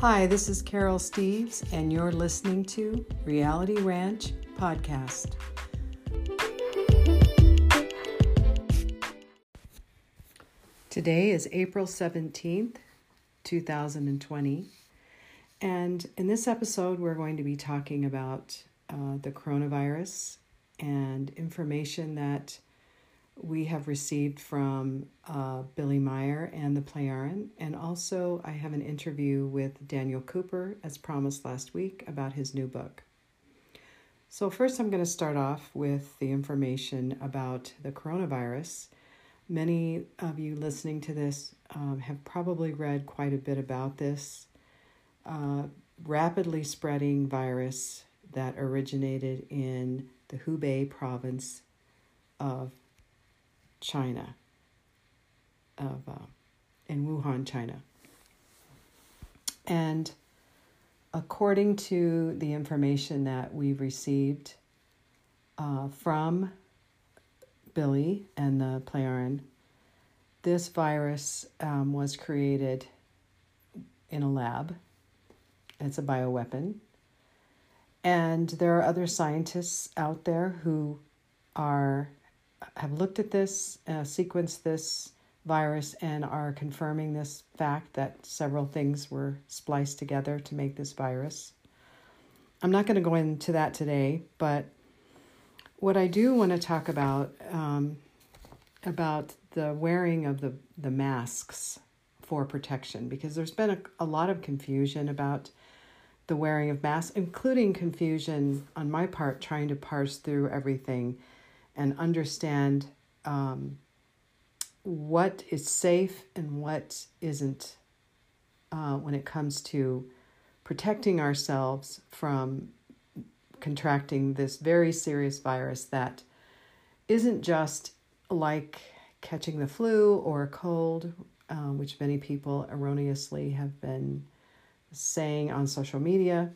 Hi, this is Carol Steves, and you're listening to Reality Ranch Podcast. Today is April 17th, 2020, and in this episode, we're going to be talking about uh, the coronavirus and information that we have received from uh, Billy Meier and the Plejaren. And also, I have an interview with Daniel Cooper, as promised last week, about his new book. So, first, I'm going to start off with the information about the coronavirus. Many of you listening to this um, have probably read quite a bit about this uh, rapidly spreading virus that originated in the Hubei province of China, of uh, in Wuhan, China. And according to the information that we've received uh, from Billy and the Plejaren, this virus um, was created in a lab. It's a bioweapon. And there are other scientists out there who are have looked at this, uh, sequenced this virus, and are confirming this fact that several things were spliced together to make this virus. I'm not going to go into that today, but what I do want to talk about um, about the wearing of the, the masks for protection because there's been a, a lot of confusion about the wearing of masks, including confusion on my part trying to parse through everything and understand um, what is safe and what isn't uh, when it comes to protecting ourselves from contracting this very serious virus that isn't just like catching the flu or a cold, uh, which many people erroneously have been saying on social media.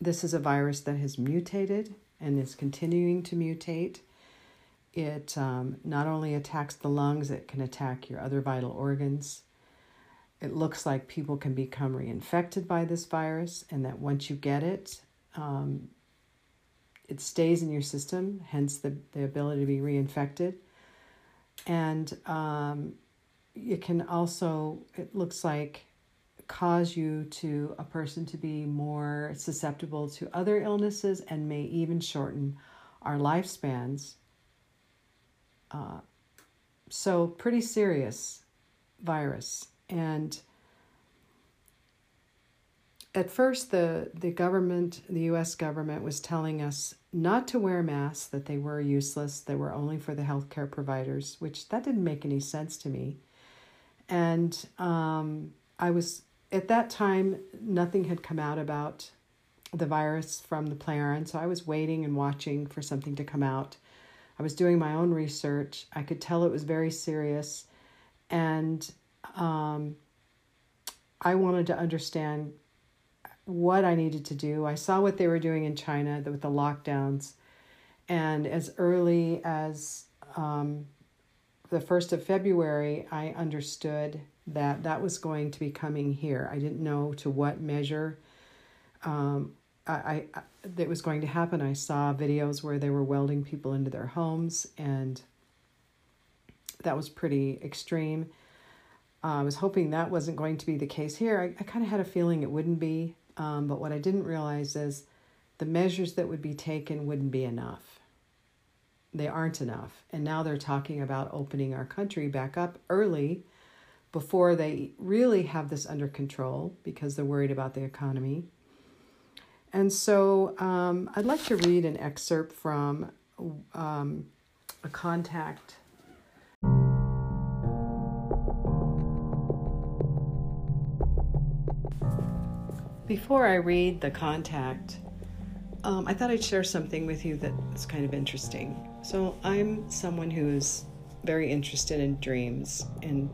This is a virus that has mutated and is continuing to mutate. It um, not only attacks the lungs, it can attack your other vital organs. It looks like people can become reinfected by this virus, and that once you get it, um, it stays in your system, hence the, the ability to be reinfected. And um, it can also, it looks like, cause you to a person to be more susceptible to other illnesses and may even shorten our lifespans. Uh, so, pretty serious virus. And at first, the, the government, the US government, was telling us not to wear masks, that they were useless, they were only for the healthcare providers, which that didn't make any sense to me. And um, I was at that time, nothing had come out about the virus from the Plejaren, so I was waiting and watching for something to come out. I was doing my own research. I could tell it was very serious, and um, I wanted to understand what I needed to do. I saw what they were doing in China with the lockdowns, and as early as um, the 1st of February, I understood that that was going to be coming here. I didn't know to what measure um, I, I that was going to happen. I saw videos where they were welding people into their homes, and that was pretty extreme. Uh, I was hoping that wasn't going to be the case here. I, I kind of had a feeling it wouldn't be, um, but what I didn't realize is the measures that would be taken wouldn't be enough. They aren't enough. And now they're talking about opening our country back up early before they really have this under control because they're worried about the economy. And so um, I'd like to read an excerpt from um, a contact. Before I read the contact, um, I thought I'd share something with you that's kind of interesting. So, I'm someone who's very interested in dreams and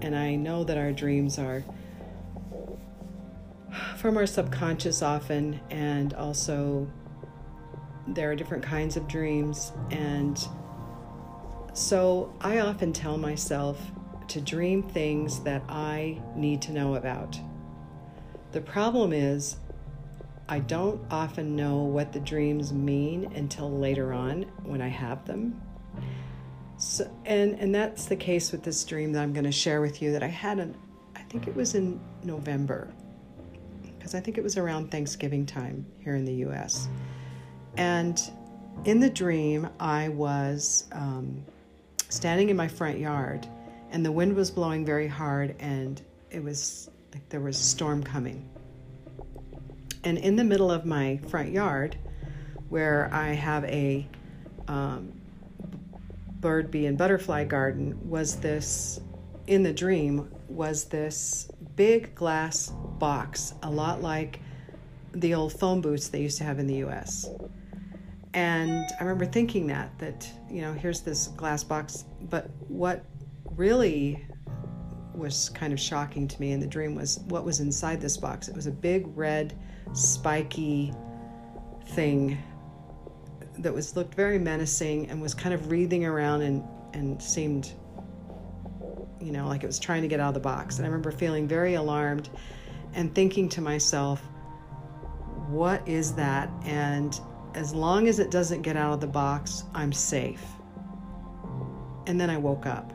and I know that our dreams are from our subconscious often, and also there are different kinds of dreams. And so I often tell myself to dream things that I need to know about. The problem is, I don't often know what the dreams mean until later on when I have them. So, and and that's the case with this dream that I'm going to share with you that I had an I think it was in November because I think it was around Thanksgiving time here in the US. And in the dream, I was um, standing in my front yard and the wind was blowing very hard and it was like there was a storm coming. And in the middle of my front yard, where I have a um, bird, bee, and butterfly garden, was this, in the dream, was this big glass box, a lot like the old phone booths they used to have in the US. And I remember thinking that, that, you know, here's this glass box, but what really was kind of shocking to me in the dream was what was inside this box. It was a big red, spiky thing that was looked very menacing and was kind of wreathing around and, and seemed you know like it was trying to get out of the box. And I remember feeling very alarmed and thinking to myself, what is that? And as long as it doesn't get out of the box, I'm safe. And then I woke up.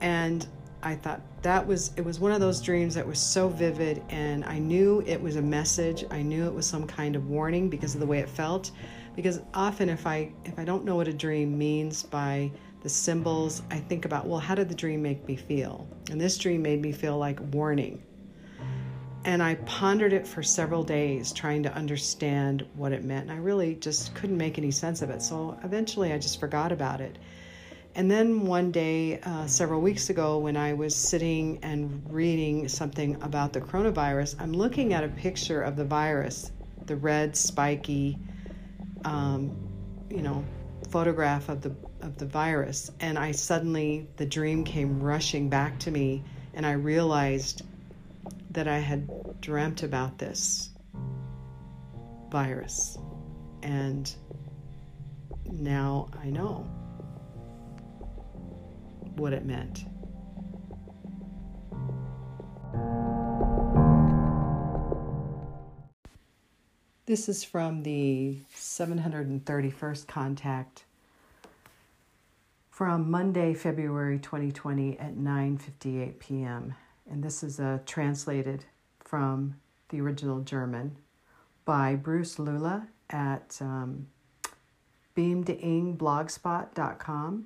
And I thought that was it was one of those dreams that was so vivid and I knew it was a message. I knew it was some kind of warning because of the way it felt. Because often if I if I don't know what a dream means by the symbols, I think about, well, how did the dream make me feel? And this dream made me feel like warning. And I pondered it for several days trying to understand what it meant. And I really just couldn't make any sense of it. So eventually I just forgot about it. And then one day, uh, several weeks ago, when I was sitting and reading something about the coronavirus, I'm looking at a picture of the virus, the red, spiky, um, you know, photograph of the of the virus, and I suddenly the dream came rushing back to me, and I realized that I had dreamt about this virus, and now I know what it meant. This is from the 731st contact from Monday, February 2020 at 9:58 p.m. And this is a translated from the original German by Bruce Lula at um, beamdingblogspot.com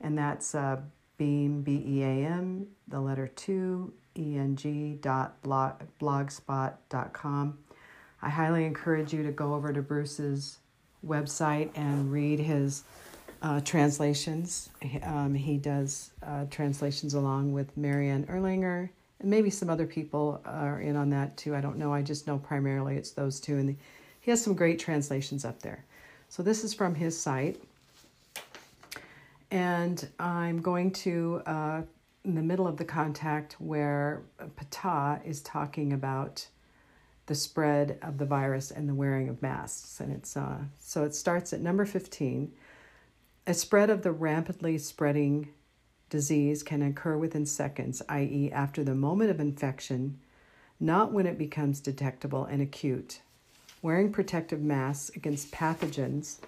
and that's uh, beam b e a m the letter two e n g dot blog, blogspot dot com. I highly encourage you to go over to Bruce's website and read his uh, translations. Um, he does uh, translations along with Marianne Erlanger, and maybe some other people are in on that too. I don't know. I just know primarily it's those two, and the, he has some great translations up there. So this is from his site. And I'm going to, uh, in the middle of the contact, where Ptah is talking about the spread of the virus and the wearing of masks. And it's uh, so it starts at number 15. A spread of the rapidly spreading disease can occur within seconds, i.e., after the moment of infection, not when it becomes detectable and acute. Wearing protective masks against pathogens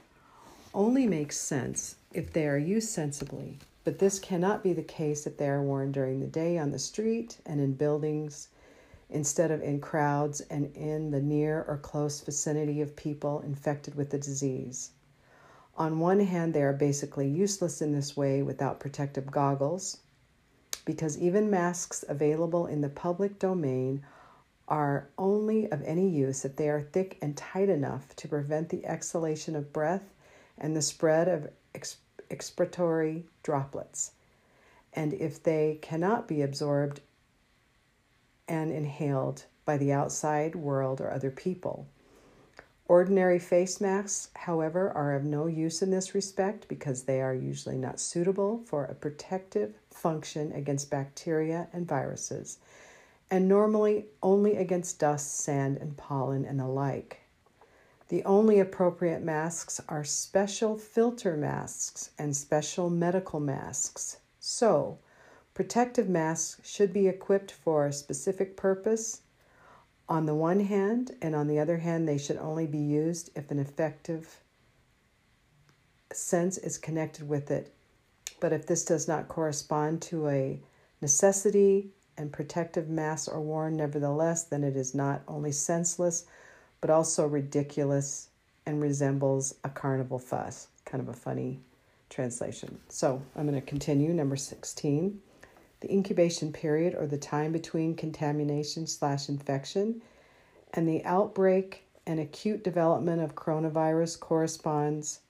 only makes sense if they are used sensibly, but this cannot be the case if they are worn during the day on the street and in buildings instead of in crowds and in the near or close vicinity of people infected with the disease. On one hand, they are basically useless in this way without protective goggles, because even masks available in the public domain are only of any use if they are thick and tight enough to prevent the exhalation of breath and the spread of expiratory droplets. And if they cannot be absorbed and inhaled by the outside world or other people. Ordinary face masks, however, are of no use in this respect because they are usually not suitable for a protective function against bacteria and viruses, and normally only against dust, sand, and pollen and the like. The only appropriate masks are special filter masks and special medical masks. So, protective masks should be equipped for a specific purpose on the one hand, and on the other hand, they should only be used if an effective sense is connected with it. But if this does not correspond to a necessity and protective masks are worn nevertheless, then it is not only senseless, but also ridiculous and resembles a carnival fuss. Kind of a funny translation. So I'm going to continue. Number 16. The incubation period, or the time between contamination slash infection and the outbreak and acute development of coronavirus, corresponds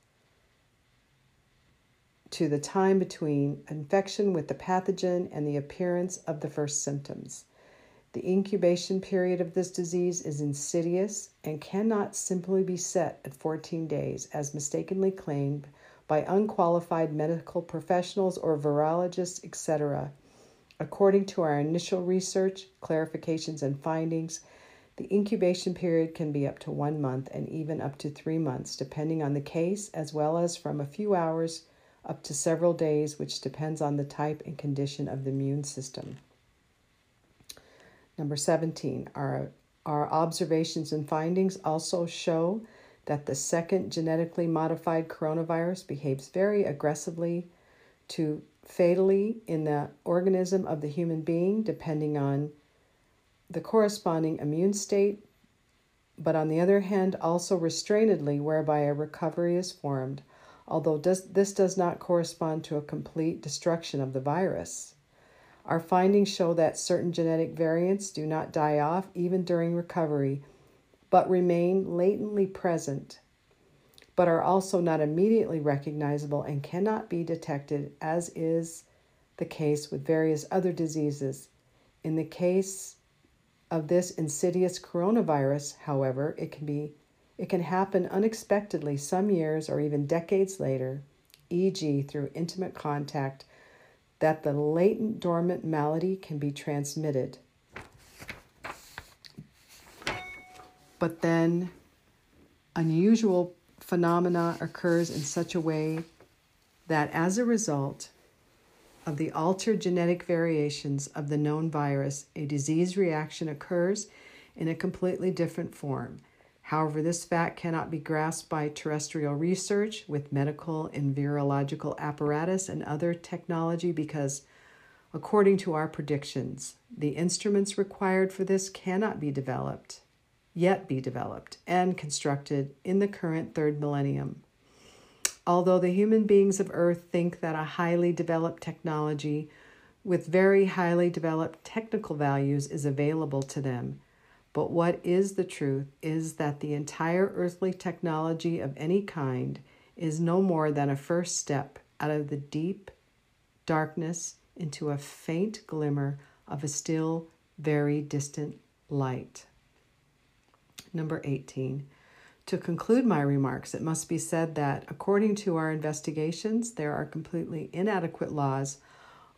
to the time between infection with the pathogen and the appearance of the first symptoms. The incubation period of this disease is insidious and cannot simply be set at 14 days, as mistakenly claimed by unqualified medical professionals or virologists, etc. According to our initial research, clarifications, and findings, the incubation period can be up to one month and even up to three months, depending on the case, as well as from a few hours up to several days, which depends on the type and condition of the immune system. Number 17, our, our observations and findings also show that the second genetically modified coronavirus behaves very aggressively to fatally in the organism of the human being, depending on the corresponding immune state, but on the other hand, also restrainedly, whereby a recovery is formed although does, this does not correspond to a complete destruction of the virus. Our findings show that certain genetic variants do not die off even during recovery, but remain latently present, but are also not immediately recognizable and cannot be detected, as is the case with various other diseases. In the case of this insidious coronavirus, however, it can be it can happen unexpectedly some years or even decades later, e.g., through intimate contact, that the latent dormant malady can be transmitted. But then unusual phenomena occurs in such a way that as a result of the altered genetic variations of the known virus, a disease reaction occurs in a completely different form. However, this fact cannot be grasped by terrestrial research with medical and virological apparatus and other technology because, according to our predictions, the instruments required for this cannot be developed, yet be developed, and constructed in the current third millennium. Although the human beings of Earth think that a highly developed technology with very highly developed technical values is available to them, but what is the truth is that the entire earthly technology of any kind is no more than a first step out of the deep darkness into a faint glimmer of a still very distant light. Number 18. To conclude my remarks, it must be said that, according to our investigations, there are completely inadequate laws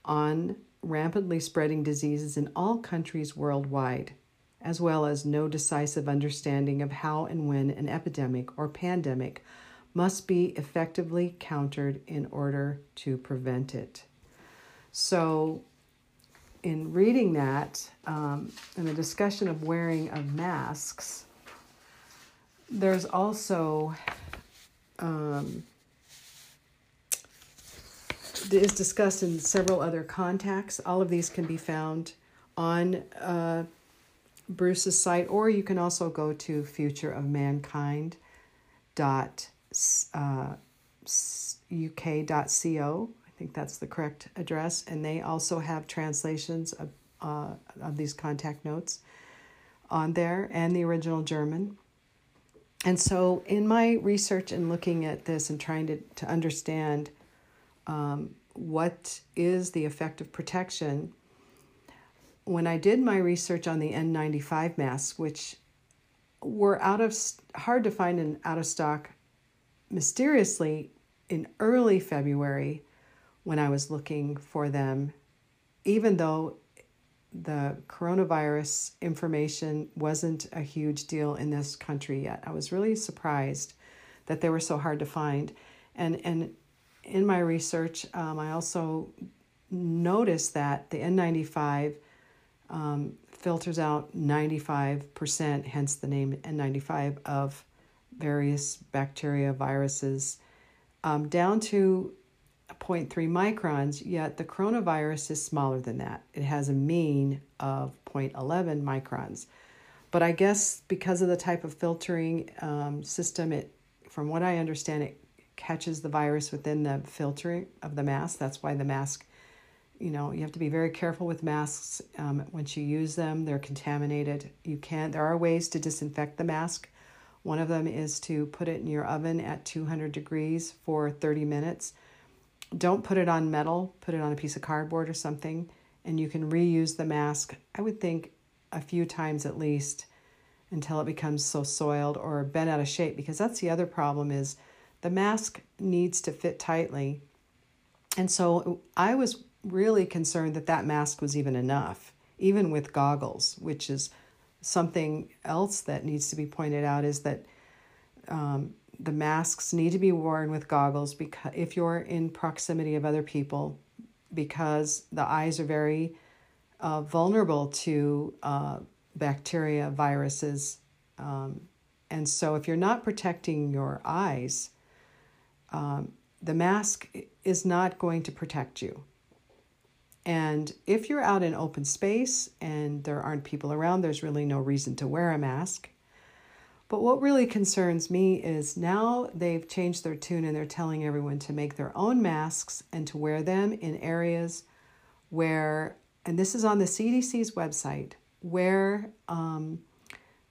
on rapidly spreading diseases in all countries worldwide as well as no decisive understanding of how and when an epidemic or pandemic must be effectively countered in order to prevent it. So, in reading that, um, in the discussion of wearing of masks, there's also um, is discussed in several other contacts. All of these can be found on uh, Bruce's site, or you can also go to futureofmankind dot uh. I think that's the correct address, and they also have translations of uh, of these contact notes on there and the original German. And so, in my research and looking at this and trying to, to understand um, what is the effect of protection, when I did my research on the N95 masks, which were out of hard to find and out of stock mysteriously in early February when I was looking for them, even though the coronavirus information wasn't a huge deal in this country yet. I was really surprised that they were so hard to find. And, and in my research, um, I also noticed that the N95 um, filters out 95%, hence the name N95, of various bacteria, viruses, um, down to 0.3 microns, yet the coronavirus is smaller than that. It has a mean of 0.11 microns. But I guess because of the type of filtering um, system, it, from what I understand, it catches the virus within the filtering of the mask. That's why the mask, you know, you have to be very careful with masks um, once you use them. They're contaminated. You can't. There are ways to disinfect the mask. One of them is to put it in your oven at 200 degrees for 30 minutes don't put it on metal, put it on a piece of cardboard or something, and you can reuse the mask, I would think a few times at least until it becomes so soiled or bent out of shape because that's the other problem is the mask needs to fit tightly. And so I was really concerned that that mask was even enough, even with goggles, which is something else that needs to be pointed out is that um, the masks need to be worn with goggles because if you're in proximity of other people because the eyes are very uh, vulnerable to uh, bacteria viruses um, and so if you're not protecting your eyes um, the mask is not going to protect you. And if you're out in open space and there aren't people around there's really no reason to wear a mask but what really concerns me is now they've changed their tune and they're telling everyone to make their own masks and to wear them in areas where, and this is on the CDC's website, where um,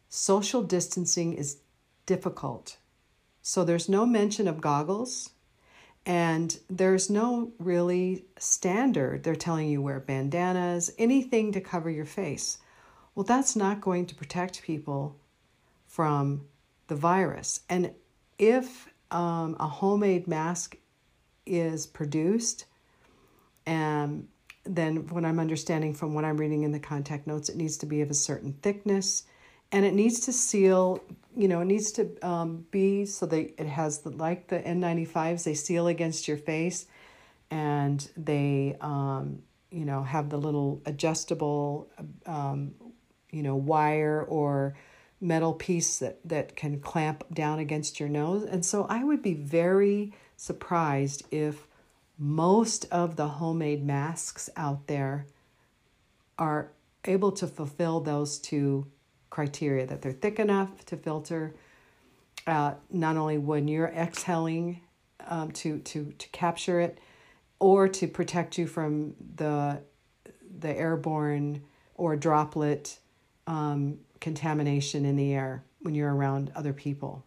social distancing is difficult. So there's no mention of goggles and there's no really standard. They're telling you wear bandanas, anything to cover your face. Well, that's not going to protect people from the virus. And if um, a homemade mask is produced, and then what I'm understanding from what I'm reading in the contact notes, it needs to be of a certain thickness and it needs to seal you know it needs to um, be so that it has the like the n95s they seal against your face and they um, you know have the little adjustable um, you know wire or metal piece that, that can clamp down against your nose. And so I would be very surprised if most of the homemade masks out there are able to fulfill those two criteria that they're thick enough to filter uh, not only when you're exhaling um, to, to, to capture it or to protect you from the, the airborne or droplet um, contamination in the air when you're around other people.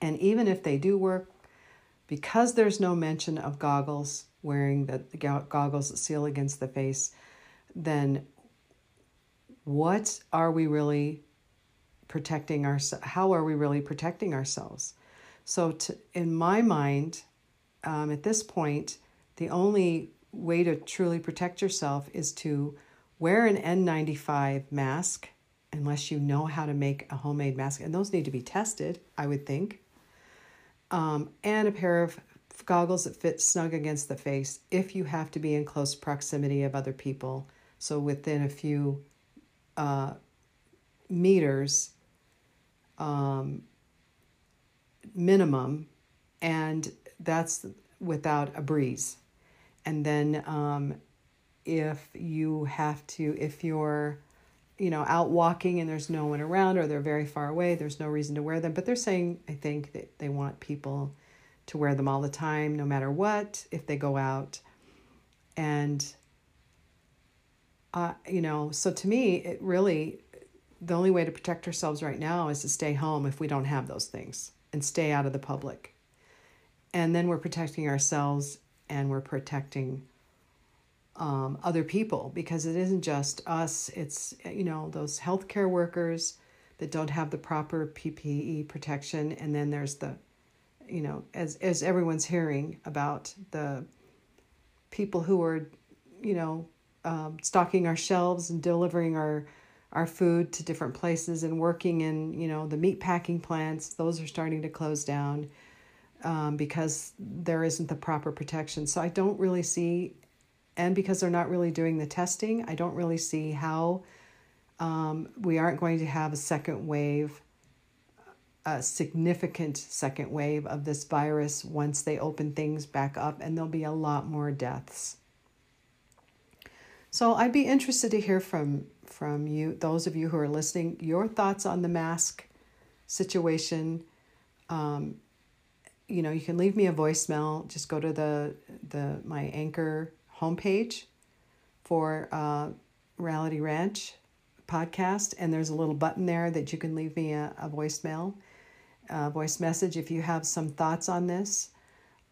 And even if they do work, because there's no mention of goggles, wearing the, the goggles that seal against the face, then what are we really protecting ourselves? How are we really protecting ourselves? So, to, in my mind, um, at this point, the only way to truly protect yourself is to wear an N95 mask unless you know how to make a homemade mask, and those need to be tested, I would think. Um, and a pair of goggles that fit snug against the face if you have to be in close proximity of other people. So within a few uh, meters um, minimum, and that's without a breeze. And then um, if you have to, if you're you know, out walking and there's no one around or they're very far away, there's no reason to wear them. But they're saying, I think, that they want people to wear them all the time, no matter what, if they go out. And, uh, you know, so to me, it really, the only way to protect ourselves right now is to stay home if we don't have those things and stay out of the public. And then we're protecting ourselves and we're protecting um, other people because it isn't just us, it's, you know, those healthcare workers that don't have the proper PPE protection. And then there's the, you know, as, as everyone's hearing about the people who are, you know, um, stocking our shelves and delivering our our food to different places and working in you know the meat packing plants those are starting to close down um, because there isn't the proper protection so i don't really see and because they're not really doing the testing, I don't really see how Um, we aren't going to have a second wave, a significant second wave of this virus once they open things back up, and there'll be a lot more deaths. So I'd be interested to hear from from you, those of you who are listening, your thoughts on the mask situation. Um, you know, you can leave me a voicemail. Just go to the the my anchor homepage for uh, Reality Ranch podcast, and there's a little button there that you can leave me a, a voicemail, a voice message if you have some thoughts on this.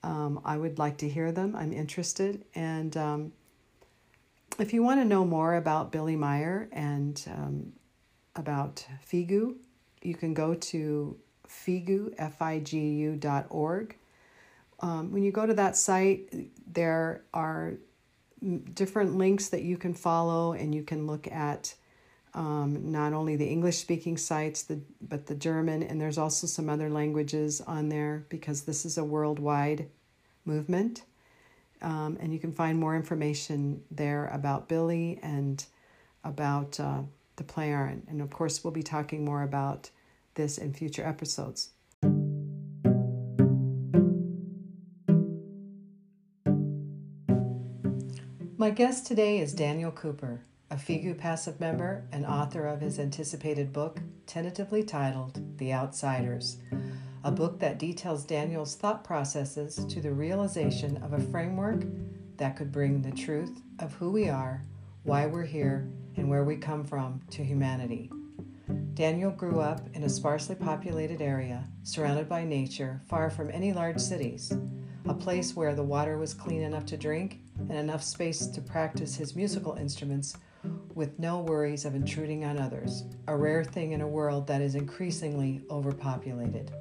Um, I would like to hear them. I'm interested, and um, if you want to know more about Billy Meier and um, about FIGU, you can go to figu, F-I-G-U dot org. Um, when you go to that site, there are different links that you can follow, and you can look at um, not only the English speaking sites, the, but the German, and there's also some other languages on there because this is a worldwide movement. Um, and you can find more information there about Billy and about uh, the Plejaren. And of course, we'll be talking more about this in future episodes. My guest today is Daniel Cooper, a FIGU passive member and author of his anticipated book, tentatively titled The Outsiders a book that details Daniel's thought processes to the realization of a framework that could bring the truth of who we are, why we're here, and where we come from to humanity. Daniel grew up in a sparsely populated area, surrounded by nature, far from any large cities, a place where the water was clean enough to drink and enough space to practice his musical instruments with no worries of intruding on others, a rare thing in a world that is increasingly overpopulated.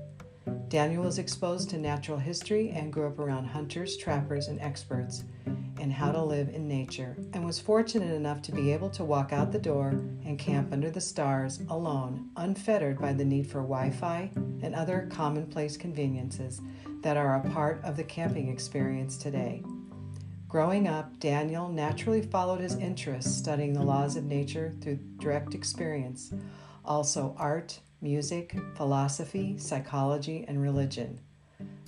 Daniel was exposed to natural history and grew up around hunters, trappers, and experts in how to live in nature, and was fortunate enough to be able to walk out the door and camp under the stars alone, unfettered by the need for Wi Fi and other commonplace conveniences that are a part of the camping experience today. Growing up, Daniel naturally followed his interests, studying the laws of nature through direct experience, also art, music, philosophy, psychology, and religion.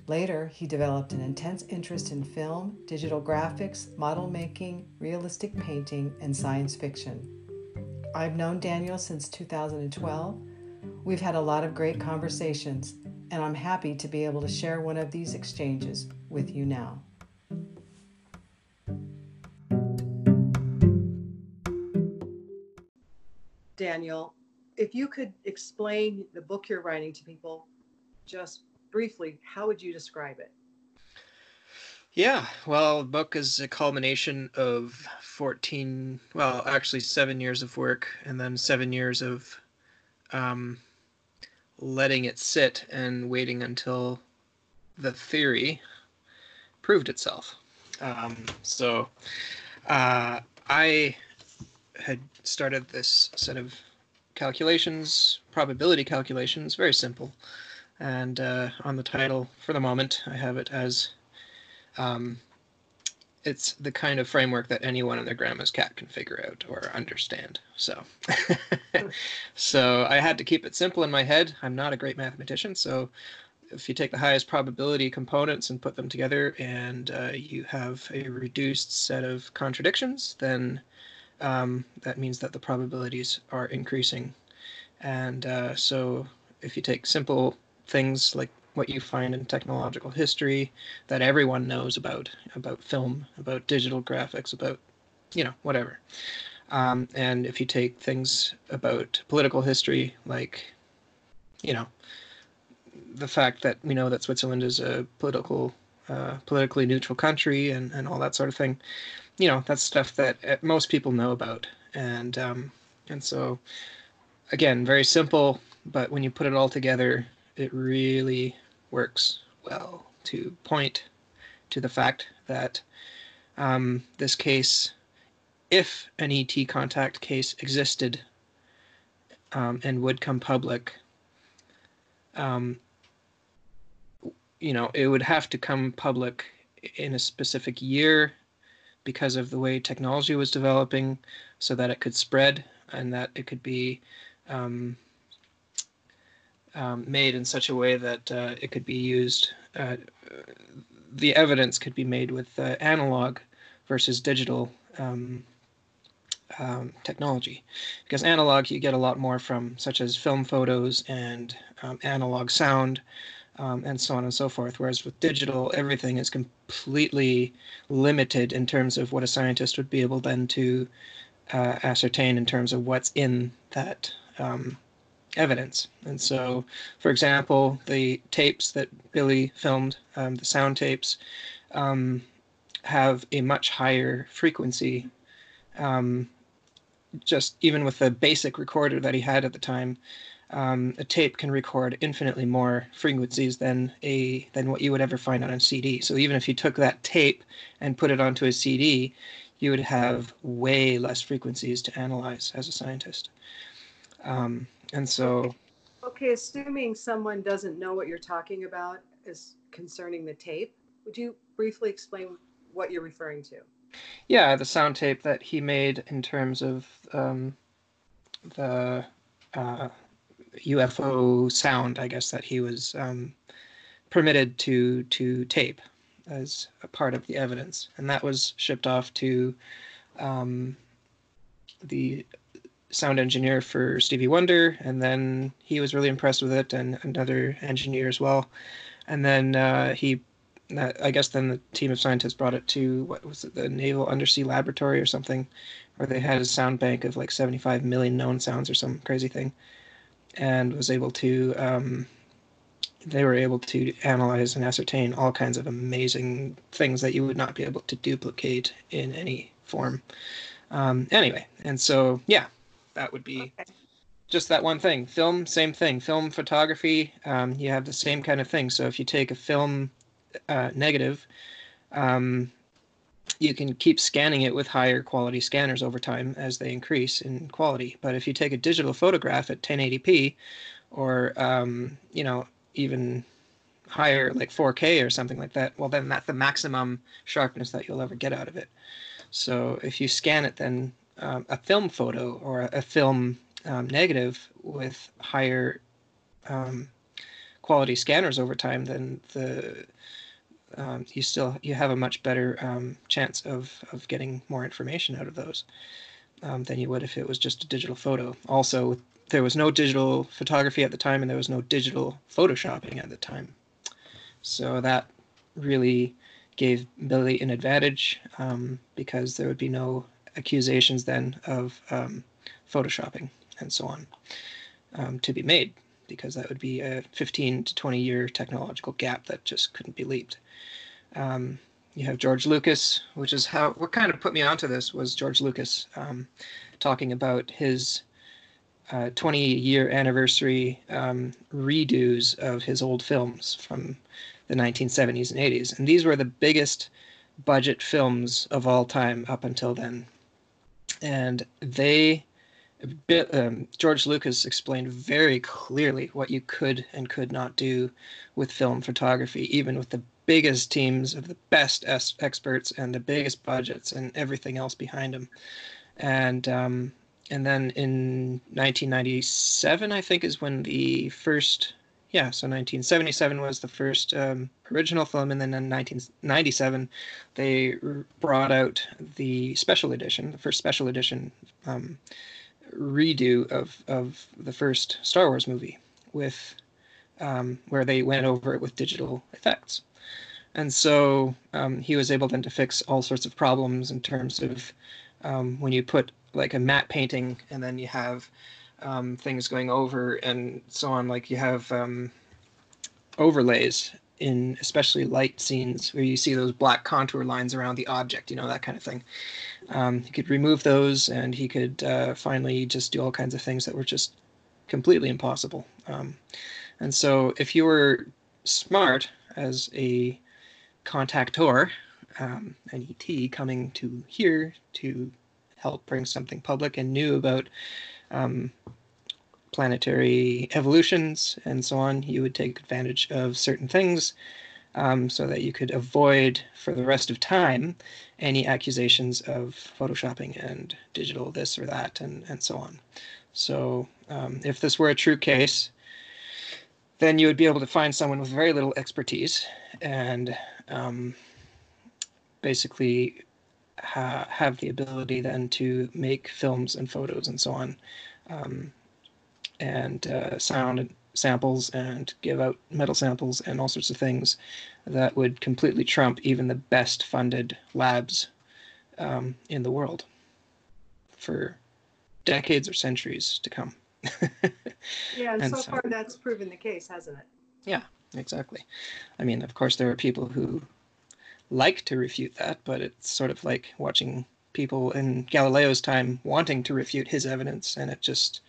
Later, he developed an intense interest in film, digital graphics, model making, realistic painting, and science fiction. I've known Daniel since 2012. We've had a lot of great conversations, and I'm happy to be able to share one of these exchanges with you now. Daniel, if you could explain the book you're writing to people just briefly, how would you describe it? Yeah, well, the book is a culmination of 14, well, actually seven years of work and then seven years of um, letting it sit and waiting until the theory proved itself. Um, so uh, I had started this set of calculations, probability calculations, very simple. And uh, on the title, for the moment, I have it as um, it's the kind of framework that anyone and their grandma's cat can figure out or understand. So, so I had to keep it simple in my head. I'm not a great mathematician, so if you take the highest probability components and put them together, and uh, you have a reduced set of contradictions, then um, that means that the probabilities are increasing. And uh, so if you take simple things like what you find in technological history that everyone knows about, about film, about digital graphics, about, you know, whatever. Um, and if you take things about political history, like, you know, the fact that we know that Switzerland is a political, uh, politically neutral country and, and all that sort of thing, you know that's stuff that uh, most people know about. And um, and so again very simple but when you put it all together it really works well to point to the fact that um, this case if an et contact case existed um, and would come public um, you know it would have to come public in a specific year because of the way technology was developing, so that it could spread and that it could be um, um, made in such a way that uh, it could be used. Uh, the evidence could be made with uh, analog versus digital um, um, technology, because analog you get a lot more from, such as film photos and um, analog sound. Um, and so on and so forth. Whereas with digital, everything is completely limited in terms of what a scientist would be able then to uh, ascertain in terms of what's in that um, evidence. And so, for example, the tapes that Billy filmed, um, the sound tapes, um, have a much higher frequency. Um, just even with the basic recorder that he had at the time, um, a tape can record infinitely more frequencies than a than what you would ever find on a CD. So even if you took that tape and put it onto a CD, you would have way less frequencies to analyze as a scientist. Um, and so. Okay, assuming someone doesn't know what you're talking about is concerning the tape, would you briefly explain what you're referring to? Yeah, the sound tape that he made in terms of um, the uh, UFO sound, I guess that he was um, permitted to to tape as a part of the evidence, and that was shipped off to um, the sound engineer for Stevie Wonder, and then he was really impressed with it, and another engineer as well. And then uh, he, I guess, then the team of scientists brought it to what was it, the Naval Undersea Laboratory or something, where they had a sound bank of like 75 million known sounds or some crazy thing, and was able to. Um, they were able to analyze and ascertain all kinds of amazing things that you would not be able to duplicate in any form. Um, anyway, and so yeah, that would be okay. just that one thing. Film, same thing. Film photography, um, you have the same kind of thing. So if you take a film uh, negative, um, you can keep scanning it with higher quality scanners over time as they increase in quality. But if you take a digital photograph at 1080p, or um, you know even higher like 4K or something like that, well then that's the maximum sharpness that you'll ever get out of it. So if you scan it then um, a film photo or a, film um, negative with higher um, quality scanners over time, then the um, you still you have a much better um, chance of of getting more information out of those um, than you would if it was just a digital photo. Also, there was no digital photography at the time, and there was no digital photoshopping at the time, so that really gave Billy an advantage because there would be no accusations then of um, photoshopping and so on um, to be made because that would be a 15 to 20 year technological gap that just couldn't be leaped. Um, you have George Lucas, which is how what kind of put me onto this was George Lucas um, talking about his uh, 20 year anniversary um, redos of his old films from the 1970s and 80s. And these were the biggest budget films of all time up until then and they um, George Lucas explained very clearly what you could and could not do with film photography, even with the biggest teams of the best es- experts and the biggest budgets and everything else behind them. And um, and then in 1997, I think, is when the first yeah, so 1977 was the first um, original film, and then in 1997 they brought out the special edition, the first special edition um, redo of of the first Star Wars movie, with um, where they went over it with digital effects, and so um, he was able then to fix all sorts of problems in terms of um, when you put like a matte painting, and then you have um, things going over and so on. Like you have um, overlays in especially light scenes where you see those black contour lines around the object, you know, that kind of thing. Um, he could remove those and he could uh, finally just do all kinds of things that were just completely impossible. Um, and so if you were smart as a contactor, um, an ET coming to here to help bring something public and knew about um, planetary evolutions and so on, you would take advantage of certain things um, so that you could avoid for the rest of time any accusations of photoshopping and digital this or that and, and so on. So um, if this were a true case, then you would be able to find someone with very little expertise and um, basically ha- have the ability then to make films and photos and so on um, and uh, sound samples and give out metal samples and all sorts of things that would completely trump even the best funded labs um, in the world for decades or centuries to come. yeah, and, and so, so far that's proven the case, hasn't it? Yeah, exactly. I mean, of course, there are people who like to refute that, but it's sort of like watching people in Galileo's time wanting to refute his evidence, and it just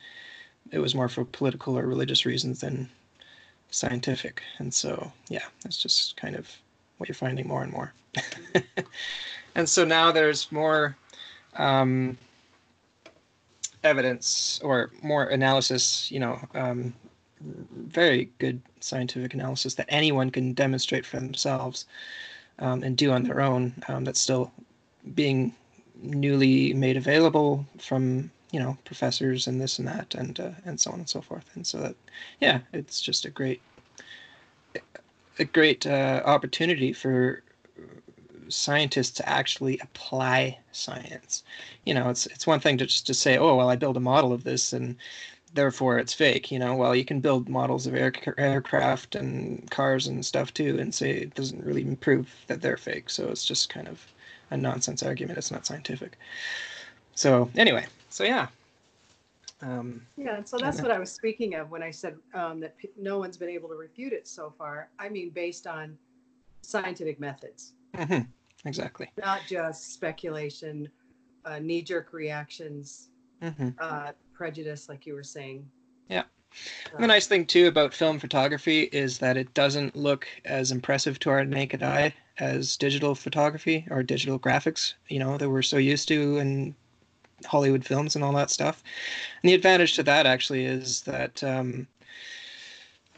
it was more for political or religious reasons than scientific. And so, yeah, that's just kind of what you're finding more and more. and so now there's more um, evidence or more analysis, you know, um, very good scientific analysis that anyone can demonstrate for themselves um, and do on their own um, that's still being newly made available from you know professors and this and that and uh, and so on and so forth. And so that yeah it's just a great a great uh, opportunity for scientists to actually apply science. You know it's it's one thing to just to say oh well i build a model of this and therefore it's fake. You know well you can build models of air, aircraft and cars and stuff too and say it doesn't really prove that they're fake. So it's just kind of a nonsense argument. It's not scientific. So anyway so yeah. Um, yeah, so that's what I was speaking of when I said um, that p- no one's been able to refute it so far. I mean, based on scientific methods. Mm-hmm. Exactly. Not just speculation, uh, knee jerk reactions, mm-hmm. uh, prejudice, like you were saying. Yeah. the nice thing too about film photography is that it doesn't look as impressive to our naked eye as digital photography or digital graphics, you know, that we're so used to and Hollywood films and all that stuff. And the advantage to that actually is that um,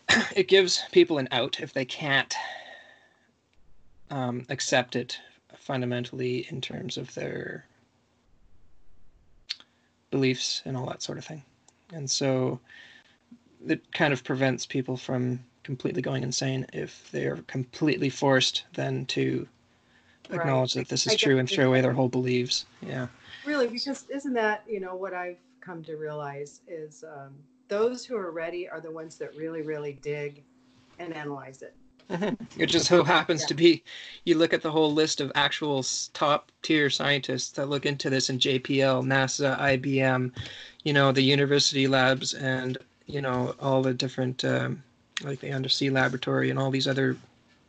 it gives people an out if they can't um, accept it fundamentally in terms of their beliefs and all that sort of thing. And so it kind of prevents people from completely going insane if they're completely forced then to acknowledge right. that this is true and throw away their whole beliefs. Yeah really because isn't that you know what i've come to realize is um, those who are ready are the ones that really really dig and analyze it it just so happens yeah. to be you look at the whole list of actual top tier scientists that look into this in jpl nasa ibm you know the university labs and you know all the different um, like the undersea laboratory and all these other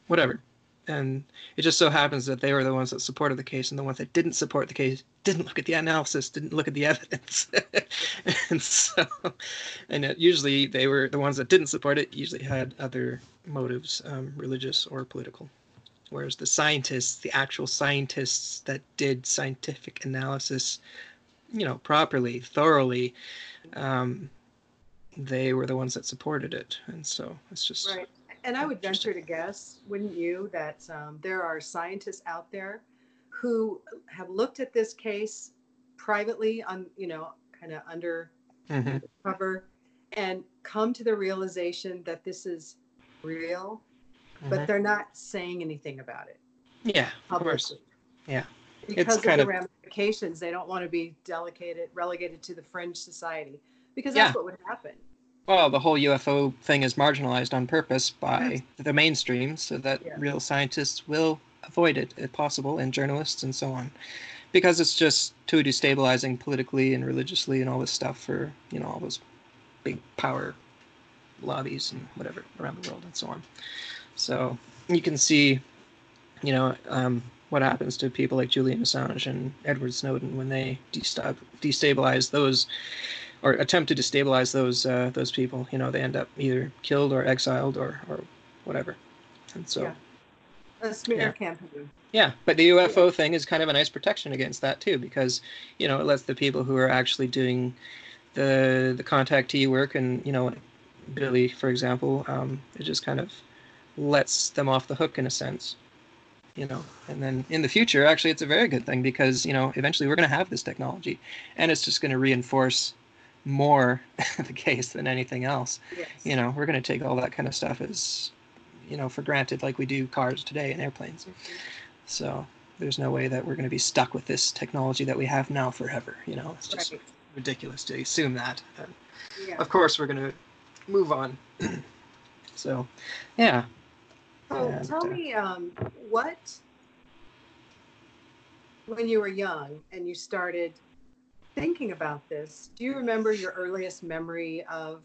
whatever and it just so happens that they were the ones that supported the case and the ones that didn't support the case didn't look at the analysis didn't look at the evidence. And so and it, usually they were the ones that didn't support it usually had other motives um, religious or political. Whereas the scientists the actual scientists that did scientific analysis you know properly thoroughly um, they were the ones that supported it. And so it's just right and I would venture to guess, wouldn't you, that um, there are scientists out there who have looked at this case privately on, you know, kind of under mm-hmm. cover and come to the realization that this is real, mm-hmm. but they're not saying anything about it. Yeah, publicly. of course. Yeah. Because it's of the of... ramifications, they don't want to be delegated, relegated to the fringe society because that's yeah. what would happen well, the whole UFO thing is marginalized on purpose by the mainstream so that yeah. real scientists will avoid it if possible, and journalists and so on, because it's just too destabilizing politically and religiously and all this stuff for you know all those big power lobbies and whatever around the world and so on. So you can see, you know, um, what happens to people like Julian Assange and Edward Snowden when they destabilize those or attempt to destabilize those uh, those people. You know, they end up either killed or exiled or or whatever. And so, yeah. a smear yeah. campaign. Yeah, but the UFO yeah. thing is kind of a nice protection against that too, because you know it lets the people who are actually doing the the contactee work, and you know, Billy, for example, um, it just kind of lets them off the hook in a sense you know and then in the future actually it's a very good thing because you know eventually we're going to have this technology and it's just going to reinforce more the case than anything else Yes. you know we're going to take all that kind of stuff as you know for granted like we do cars today and airplanes Mhm. so there's no way that we're going to be stuck with this technology that we have now forever you know it's just Right. ridiculous to assume that Yeah. of course we're going to move on so yeah So And, tell uh, me, um, what, when you were young and you started thinking about this, do you remember your earliest memory of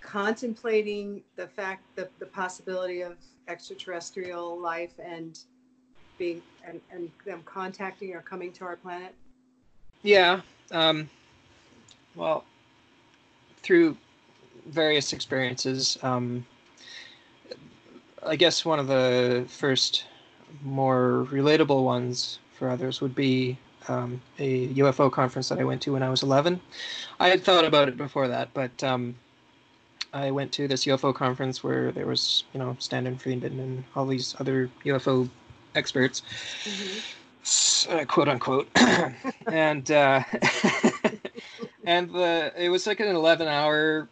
contemplating the fact that the possibility of extraterrestrial life and being and, and them contacting or coming to our planet? Yeah. Um, well, through various experiences, um, I guess one of the first more relatable ones for others would be um, a UFO conference that I went to when I was 11. I had thought about it before that, but um, I went to this UFO conference where there was, you know, Stanton Friedman and all these other UFO experts. S- uh, quote unquote. And uh, and the it was like an 11 hour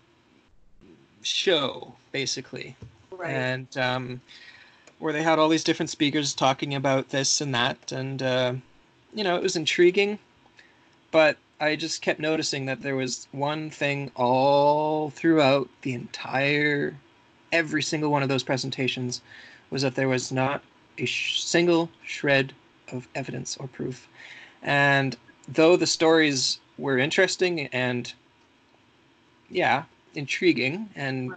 show basically. Right. and um, where they had all these different speakers talking about this and that. And uh, you know it was intriguing but i just kept noticing that there was one thing all throughout the entire every single one of those presentations was that there was not a sh- single shred of evidence or proof and though the stories were interesting and yeah intriguing and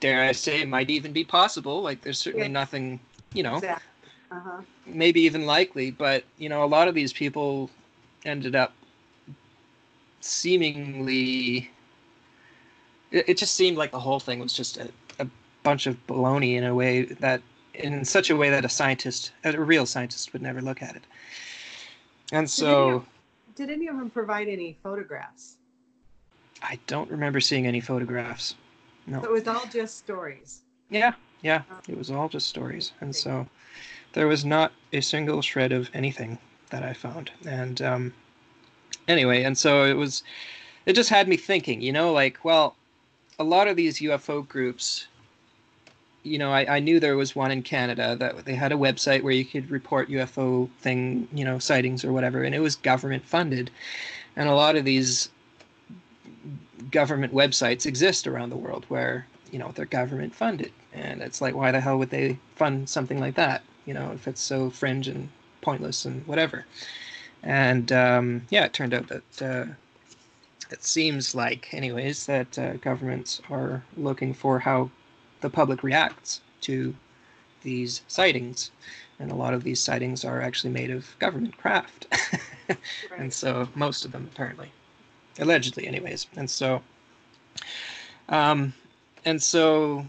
dare i say it might even be possible like there's certainly Yeah. nothing you know Exactly. Uh-huh. maybe even likely but you know a lot of these people ended up seemingly it, it just seemed like the whole thing was just a, a bunch of baloney in a way that in such a way that a scientist a real scientist would never look at it and Did any so of- Did any of them provide any photographs? i don't remember seeing any photographs So it was all just stories. Yeah, yeah. It was all just stories. And so there was not a single shred of anything that I found. And um, anyway, and so it was, it just had me thinking, you know, like, well, a lot of these UFO groups, you know, I, I knew there was one in Canada that they had a website where you could report UFO thing, you know, sightings or whatever, and it was government funded. And a lot of these government websites exist around the world where you know they're government funded and it's like why the hell would they fund something like that you know if it's so fringe and pointless and whatever. And um, yeah it turned out that uh, it seems like anyways that uh, governments are looking for how the public reacts to these sightings. And a lot of these sightings are actually made of government craft. And so most of them apparently. Allegedly anyways. And so um and so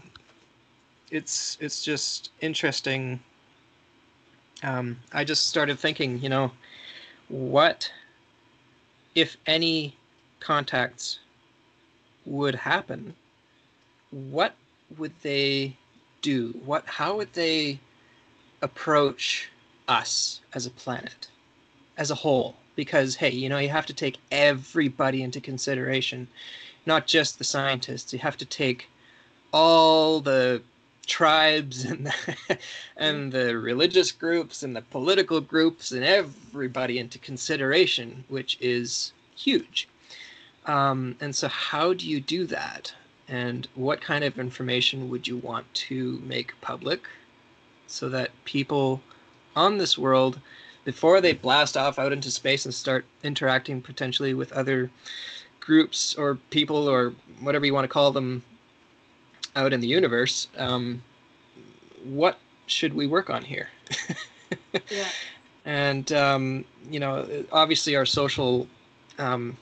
it's it's just interesting um i just started thinking you know what if any contacts would happen? What would they do? What how would they approach us as a planet as a whole? Because hey you know you have to take everybody into consideration not just the scientists. You have to take all the tribes and the, and the religious groups and the political groups and everybody into consideration which is huge. Um, and so how do you do that? And what kind of information would you want to make public so that people on this world before they blast off out into space and start interacting potentially with other groups or people or whatever you want to call them out in the universe, um, what should we work on here? Yeah. and um, you know, obviously our social um,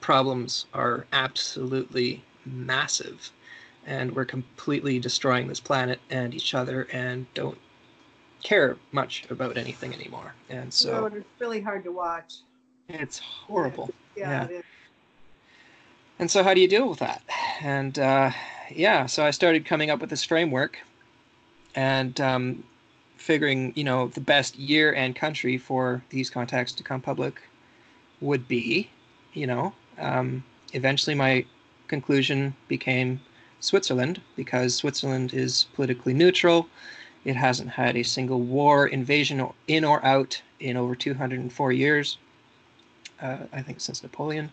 problems are absolutely massive, and we're completely destroying this planet and each other, and don't care much about anything anymore. And so So it's really hard to watch. it's horrible. Yeah. Yeah. it is. And so, how do you deal with that? And uh, yeah, so I started coming up with this framework, and um, figuring, you know, the best year and country for these contacts to come public would be, you know, um, eventually my conclusion became Switzerland because Switzerland is politically neutral. It hasn't had a single war, invasion, in or out in over 204 years. Uh, I think since Napoleon,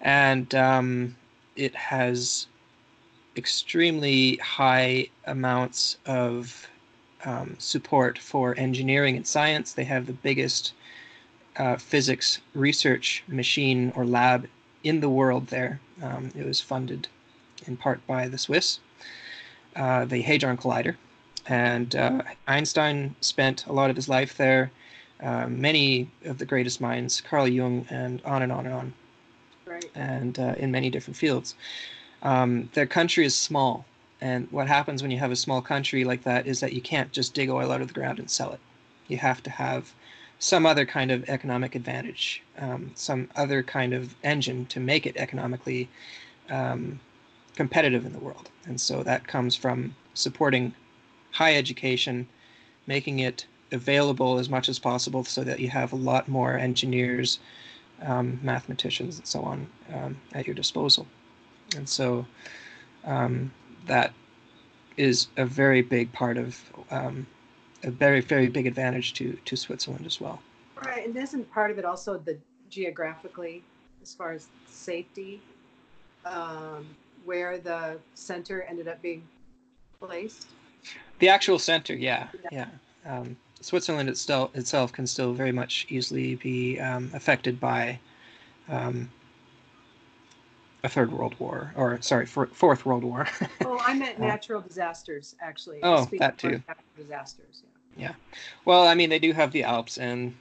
and um, it has extremely high amounts of um, support for engineering and science. They have the biggest uh, physics research machine or lab in the world there. Um, it was funded in part by the Swiss, uh, the Hadron Collider. And uh, Einstein spent a lot of his life there. Uh, many of the greatest minds, Carl Jung, and on and on and on. Right. And uh, in many different fields. Um, their country is small. And what happens when you have a small country like that is that you can't just dig oil out of the ground and sell it. You have to have some other kind of economic advantage, um, some other kind of engine to make it economically um, competitive in the world. And so that comes from supporting high education, making it available as much as possible so that you have a lot more engineers, um, mathematicians, and so on um, at your disposal. And so um, that is a very big part of um, a very very big advantage to to Switzerland as well. Right, and isn't part of it also the geographically, as far as safety, um, where the center ended up being placed? The actual center, yeah, yeah. yeah. Um, Switzerland itself itself can still very much easily be um, affected by um, a third world war, or sorry, fourth world war. oh, I meant uh, natural disasters, actually. Oh, that too. Natural disasters. Yeah. yeah. Well, I mean, they do have the Alps, and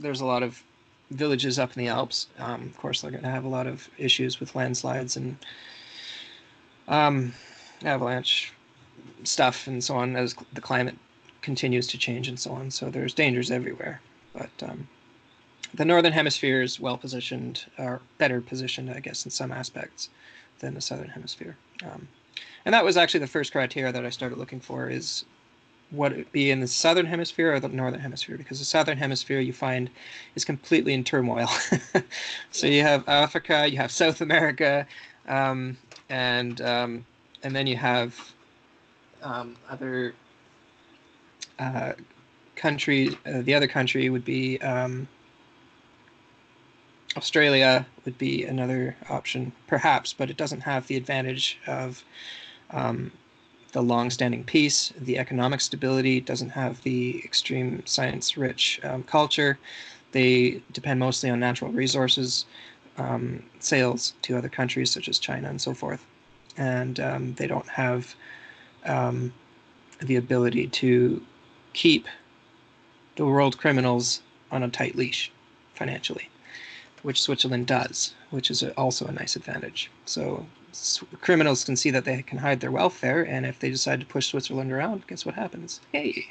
there's a lot of villages up in the Alps. Um, of course, they're going to have a lot of issues with landslides and um, avalanche stuff and so on as the climate continues to change and so on. So there's dangers everywhere. But um, the northern hemisphere is well positioned, or better positioned, I guess, in some aspects than the southern hemisphere. Um, and that was actually the first criteria that I started looking for is what it be in the southern hemisphere or the northern hemisphere because the southern hemisphere you find is completely in turmoil so you have africa you have south america um, and um, and then you have um, other uh, countries uh, the other country would be um, Australia would be another option, perhaps, but it doesn't have the advantage of um, the long-standing peace, the economic stability. doesn't have the extreme science-rich um, culture. They depend mostly on natural resources, um, sales to other countries such as China and so forth, and um, they don't have um, the ability to keep the world criminals on a tight leash financially which Switzerland does, which is also a nice advantage. So criminals can see that they can hide their wealth there, and if they decide to push Switzerland around, guess what happens? Hey.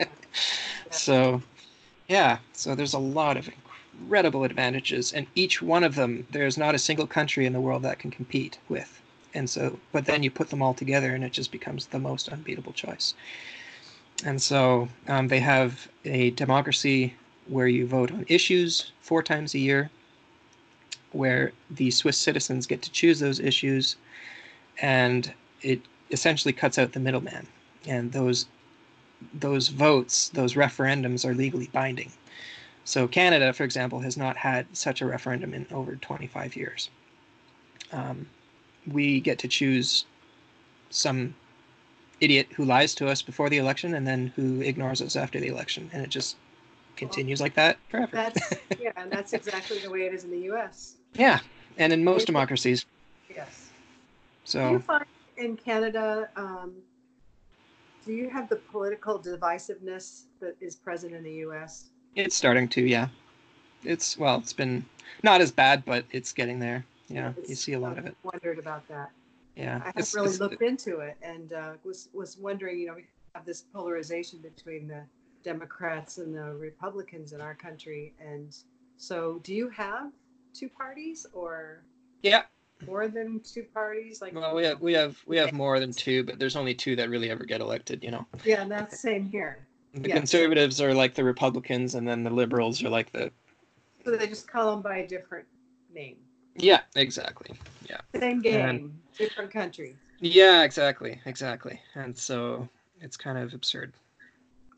so, yeah. So there's a lot of incredible advantages, and each one of them, there's not a single country in the world that can compete with. And so, but then you put them all together, and it just becomes the most unbeatable choice. And so um, they have a democracy where you vote on issues four times a year where the Swiss citizens get to choose those issues, and it essentially cuts out the middleman. And those those votes, those referendums, are legally binding. So Canada, for example, has not had such a referendum in over 25 years. Um, we get to choose some idiot who lies to us before the election and then who ignores us after the election, and it just continues like that forever. That's yeah, and that's exactly the way it is in the U.S. Yeah, and in most democracies. Yes. So. Do you find in Canada, um, do you have the political divisiveness that is present in the U.S.? It's starting to, yeah. It's well, it's been not as bad, but it's getting there. Yeah, it's, you see a lot of it. Wondered about that. Yeah, I haven't really looked into it, and uh, was was wondering. You know, we have this polarization between the Democrats and the Republicans in our country. And so, do you have two parties or? Yeah, more than two parties? Like, Well, we have we have we have more than two, but there's only two that really ever get elected. You know, yeah, and that's the same here. the Yeah. conservatives are like the Republicans, and then the liberals are like the. So they just call them by a different name. Yeah, exactly. Yeah. Same game, different country. Yeah, exactly, exactly. And so it's kind of absurd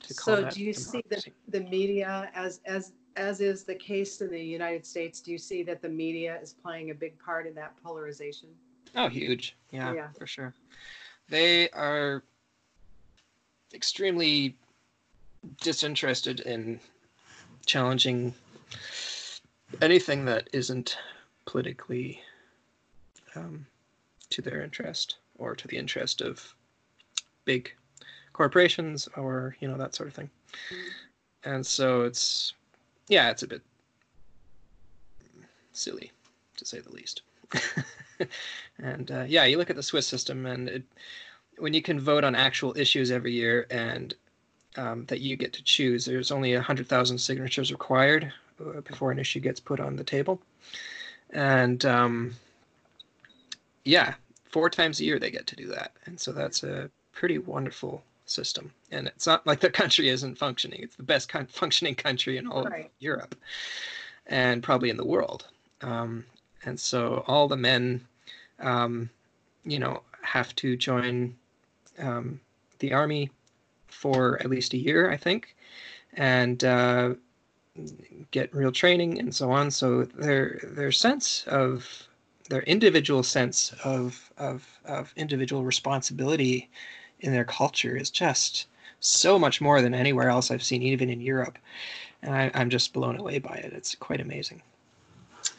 to call So that do you see the, the media as, as, as is the case in the United States, do you see that the media is playing a big part in that polarization? Oh, huge. Yeah, Yeah. for sure. They are extremely disinterested in challenging anything that isn't politically um, to their interest or to the interest of big corporations or you know that sort of thing. And so it's yeah, it's a bit silly to say the least. and uh, yeah, you look at the Swiss system, and it, when you can vote on actual issues every year, and um, that you get to choose, there's only hundred thousand signatures required uh, before an issue gets put on the table, and um, yeah, four times a year they get to do that, and so that's a pretty wonderful system. And it's not like the country isn't functioning; it's the best con- functioning country in all Right. of Europe, and probably in the world. Um, and so all the men um, you know have to join um, the army for at least a year i think and uh, get real training and so on so their their sense of their individual sense of of, of individual responsibility in their culture is just so much more than anywhere else i've seen even in europe. And I, i'm just blown away by it. It's quite amazing.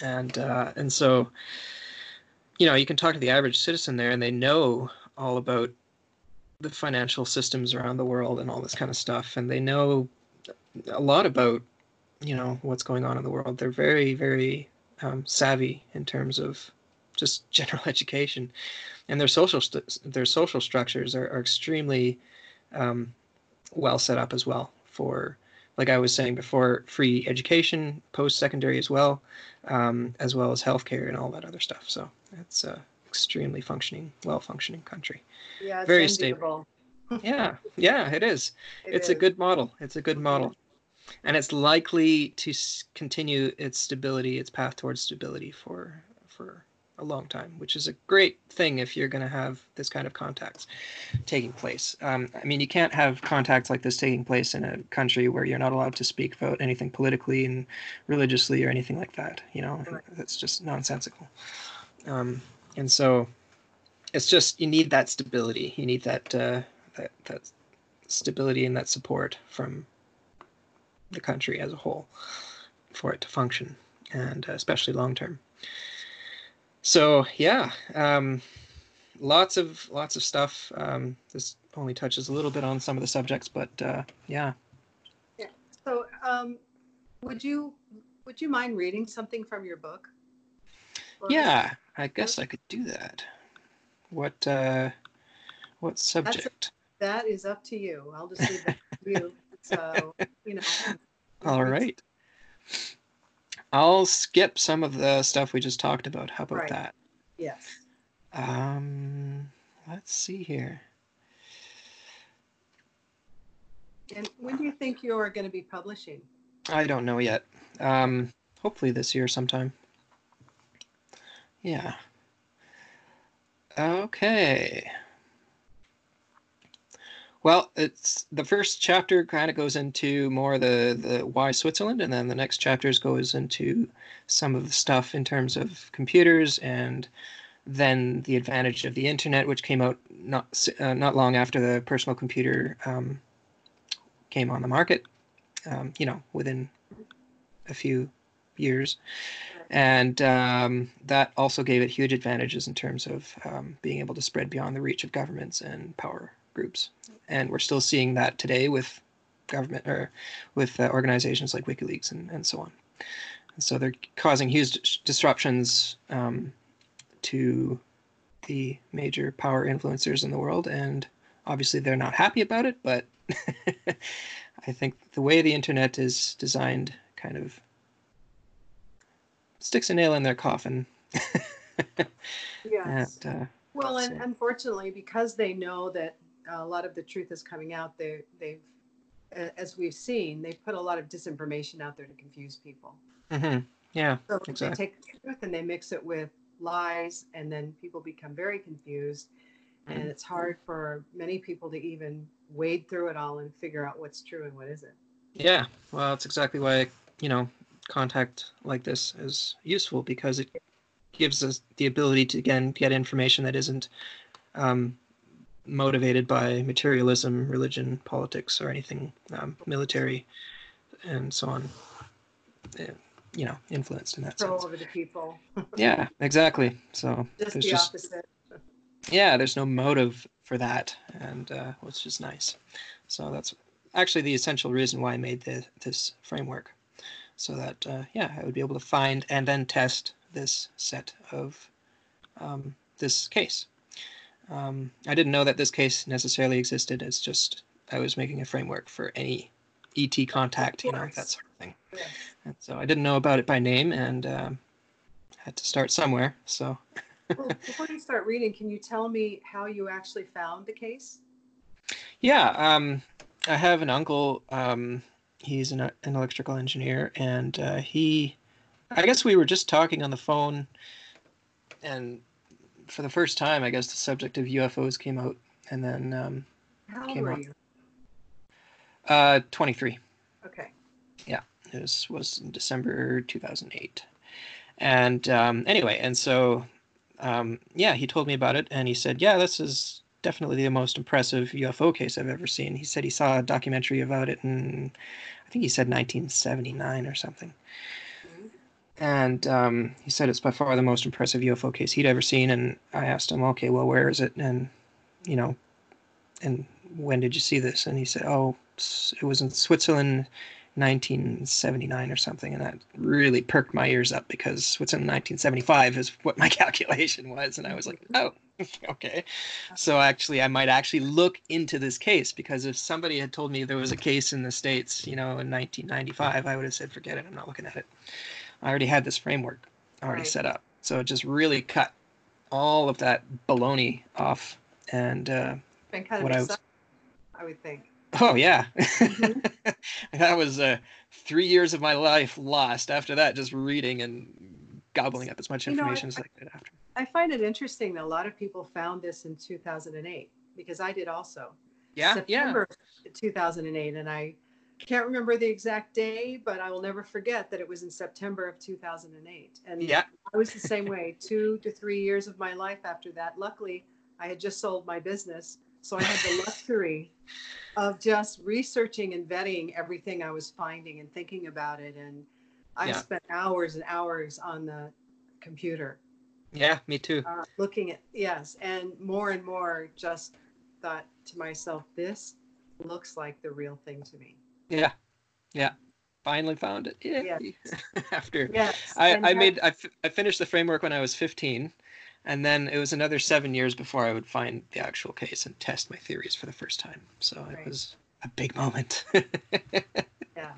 And uh, and so you know you can talk to the average citizen there and they know all about the financial systems around the world and all this kind of stuff. And they know a lot about you know what's going on in the world. They're very very um, savvy in terms of just general education and their social st- their social structures are, are extremely um, well set up as well for like i was saying before free education post-secondary as well um, as well as healthcare and all that other stuff. So it's a extremely functioning, well-functioning country. Yeah, it's Very stable. Yeah, yeah, it is. It it's a good model. It's a good model, and it's likely to continue its stability, its path towards stability for for a long time, which is a great thing if you're going to have this kind of contacts taking place. Um, I mean, you can't have contacts like this taking place in a country where you're not allowed to speak about anything politically and religiously or anything like that. You know, that's just nonsensical. Um, and so, it's just you need that stability. You need that uh, that that stability and that support from the country as a whole for it to function, and uh, especially long term. So yeah, um, lots of lots of stuff. Um, this only touches a little bit on some of the subjects, but uh, yeah, So, um, would you, would you mind reading something from your book? us? yeah. I guess I could do that. What uh, what subject? That is up to you. I'll just leave that to you. So, you know. All right. I'll skip some of the stuff we just talked about. How about Right. that? Yes. Um, let's see here. And when do you think you're going to be publishing? I don't know yet. Um, hopefully this year sometime. Yeah. Okay. Well, it's the first chapter kind of goes into more the the why Switzerland, and then the next chapters goes into some of the stuff in terms of computers, and then the advantage of the internet, which came out not uh, not long after the personal computer um, came on the market. Um, you know, within a few years. And um, that also gave it huge advantages in terms of um, being able to spread beyond the reach of governments and power groups. And we're still seeing that today with government or with uh, organizations like WikiLeaks and, and so on. And so they're causing huge disruptions um, to the major power influencers in the world. And obviously they're not happy about it, but I think the way the internet is designed kind of sticks a nail in their coffin Yes. And, uh, Well, and So- unfortunately, because they know that a lot of the truth is coming out, they, they've, as we've seen, they put a lot of disinformation out there to confuse people. mhm, yeah, So Exactly. they take the truth and they mix it with lies, and then people become very confused. And Mhm. it's hard for many people to even wade through it all and figure out what's true and what isn't. yeah. Well, that's exactly why you know contact like this is useful because it gives us the ability to again get information that isn't um, motivated by materialism, religion, politics, or anything um, military, and so on. Uh, You know, influenced in that Control sense. over the people, Yeah, exactly. So just there's the just opposite. yeah there's no motive for that and uh, which is nice so that's actually the essential reason why i made the, this framework so that uh, yeah i would be able to find and then test this set of um, this case um, i didn't know that this case necessarily existed it's just i was making a framework for any et contact you know that sort of thing Yes. and so i didn't know about it by name and um, had to start somewhere so Well, before you start reading, can you tell me how you actually found the case? Yeah, um, I have an uncle. Um, he's an, an electrical engineer, and uh, he, I guess we were just talking on the phone, and for the first time, I guess the subject of UFOs came out, and then um, How old Came were up. you? uh, 23. Okay. Yeah, this was in December 2008. And um, anyway, and so, um, yeah, he told me about it, and he said, yeah, this is definitely the most impressive UFO case I've ever seen. He said he saw a documentary about it in, I think he said 1979 or something. And um, he said it's by far the most impressive UFO case he'd ever seen. And I asked him, okay, well, where is it? And, you know, and when did you see this? And he said, oh, it was in Switzerland 1979 or something, and that really perked my ears up because in 1975 is what my calculation was, and I was like, oh, okay. So actually, I might actually look into this case because if somebody had told me there was a case in the states, you know, in 1995, I would have said, forget it, I'm not looking at it. I already had this framework already Right. set up, so it just really cut all of that baloney off, and uh, Been kind of What I was- I would think. Oh yeah, Mhm. that was uh, three years of my life lost. After that, just reading and gobbling up as much You know, I- information as I could. After. I find it interesting that a lot of people found this in 2008 because I did also. Yeah, September 2008, and I can't remember the exact day, but I will never forget that it was in September of 2008. And yeah, I was the same way. Two to three years of my life after that. Luckily, I had just sold my business, so I had the luxury of just researching and vetting everything I was finding and thinking about it. And I Yeah. spent hours and hours on the computer yeah. Me too. uh, looking at yes, and more and more just thought to myself, this looks like the real thing to me. Yeah, yeah. Finally found it. Yeah. After Yes, I, and I made I, f- I finished the framework when I was 15, and then it was another seven years before I would find the actual case and test my theories for the first time. So Right. it was a big moment. yeah.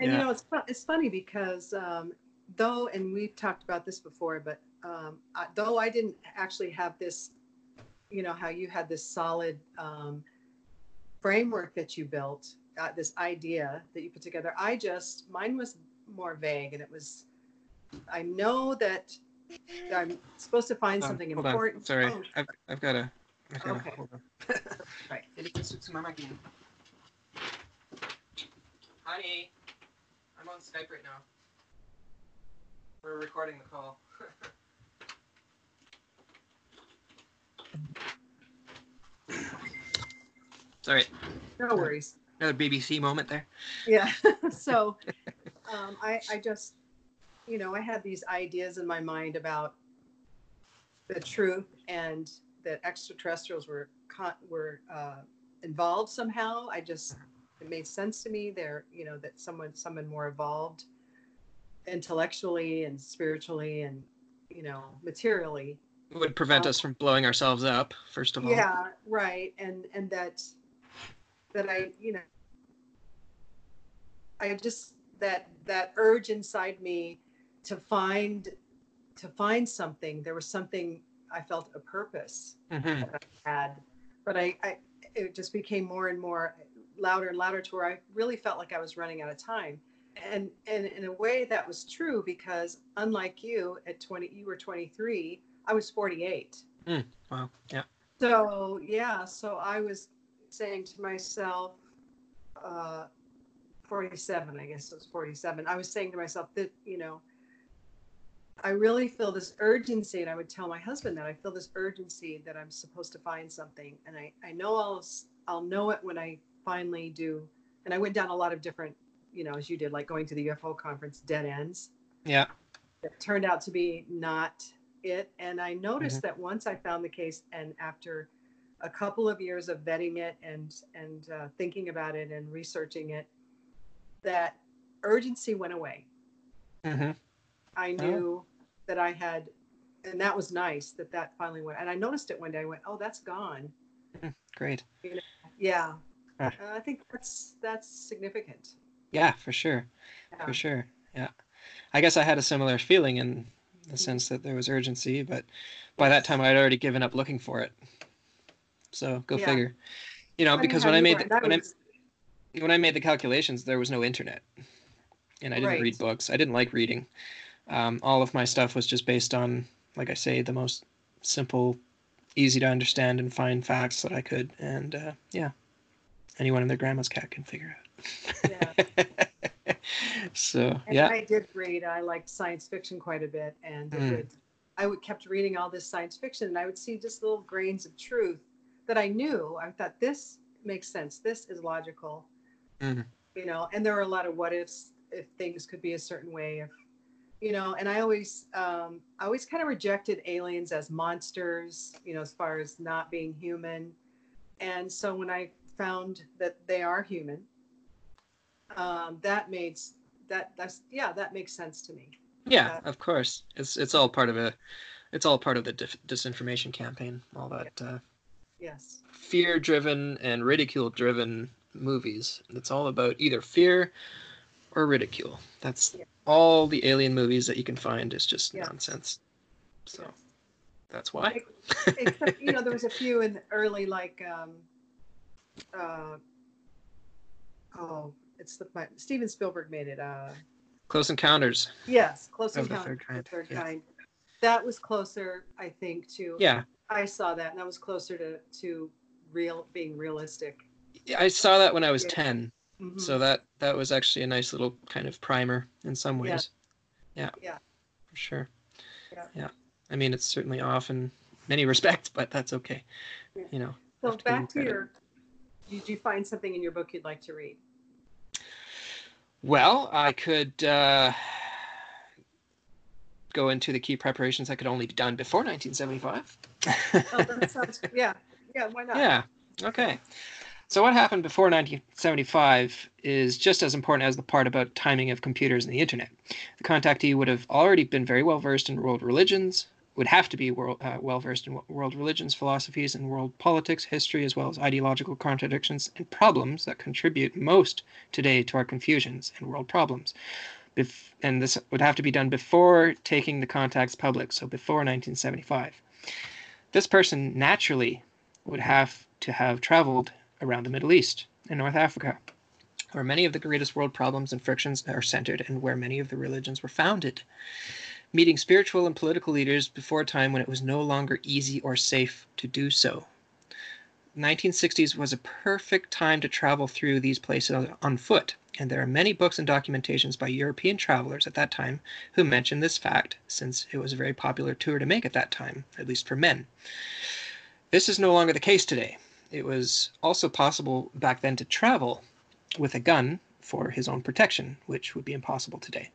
And you know, it's fu- it's funny because um, though, and we've talked about this before, but um, I, though I didn't actually have this, you know, how you had this solid um, framework that you built, uh, this idea that you put together. I just mine was more vague, and it was. I know that I'm supposed to find Um, something hold on. important. Sorry, Oh, I've, I've got to. I've got Okay. Hold on. right. Honey, I'm on Skype right now. We're recording the call. Sorry, No worries. Another BBC moment there. yeah so um, I, I just you know i had these ideas in my mind about the truth and that extraterrestrials were con- were uh, involved somehow i just it made sense to me they're you know that someone someone more evolved intellectually and spiritually and you know materially It would prevent Um, us from blowing ourselves up, first of all. yeah right and and that that i you know i just that that urge inside me to find to find something. There was something I felt a purpose Mm-hmm. that I had, but I, I it just became more and more louder and louder to where I really felt like I was running out of time. And and in a way that was true because unlike you at 20 you were 23, I was 48. Wow. Yeah. So yeah, so I was saying to myself, uh, 47, I guess it was 47. I was saying to myself that, you know, I really feel this urgency, and I would tell my husband that I feel this urgency that I'm supposed to find something, and I I know I'll I'll know it when I finally do. And I went down a lot of different, you know, as you did, like going to the UFO conference, dead ends Yeah. that turned out to be not it. And I noticed that once I found the case, and after a couple of years of vetting it and and uh, thinking about it and researching it, that urgency went away. Mm-hmm. I knew that I had, and that was nice that that finally went. And I noticed it one day. I went, "Oh, that's gone." Great. Yeah, Ah. Uh, I think that's that's significant. Yeah, for sure. Yeah. For sure. Yeah. I guess I had a similar feeling in the sense that there was urgency, but by that time I'd already given up looking for it. So go Yeah. figure. You know, Funny because when I made the, when I when I made the calculations, there was no internet, and I didn't Right. read books. I didn't like reading. Um, all of my stuff was just based on, like I say, the most simple, easy to understand and find facts that I could. And uh, yeah, anyone and their grandma's cat can figure out. so And yeah, I did read. I liked science fiction quite a bit, and Mm. would, I would kept reading all this science fiction, and I would see just little grains of truth that I knew. I thought this makes sense. This is logical. Mhm. You know, and there were a lot of what ifs. If things could be a certain way, if you know, and I always, um, I always kind of rejected aliens as monsters. You know, as far as not being human. And so when I found that they are human, um, that made that that's yeah that makes sense to me yeah, of course. It's it's all part of a, it's all part of the dif- disinformation campaign. All that uh, yes fear-driven and ridicule-driven movies. It's all about either fear or ridicule. That's Yeah. all the alien movies that you can find is just Yeah. nonsense. So Yes. that's why. except you know there was a few in early like um uh oh it's the my, steven spielberg made it uh Close Encounters. yes close Of the encounter third kind, third yeah. kind that was closer i think to Yeah, i saw that and that was closer to to real being realistic I saw that when I was Yeah. ten. Mhm. So that that was actually a nice little kind of primer in some ways. Yeah. Yeah. For sure. Yeah. Yeah. I mean, it's certainly off in many respects, but that's okay. Yeah. You know. so to back to your did you find something in your book you'd like to read Well, I could uh, go into the key preparations that could only be done before 1975. oh that sounds yeah yeah why not Yeah. Okay. So what happened before 1975 is just as important as the part about timing of computers and the internet. The contactee would have already been very well versed in world religions, would have to be world, uh, well versed in world religions, philosophies, and world politics, history, as well as ideological contradictions and problems that contribute most today to our confusions and world problems. Bef- and this would have to be done before taking the contacts public, so before 1975. This person naturally would have to have traveled around the Middle East and North Africa, where many of the greatest world problems and frictions are centered and where many of the religions were founded. Meeting spiritual and political leaders before a time when it was no longer easy or safe to do so. 1960s was a perfect time to travel through these places on foot, and there are many books and documentations by European travelers at that time who mention this fact, since it was a very popular tour to make at that time, at least for men. This is no longer the case today. It was also possible back then to travel with a gun for his own protection, which would be impossible today.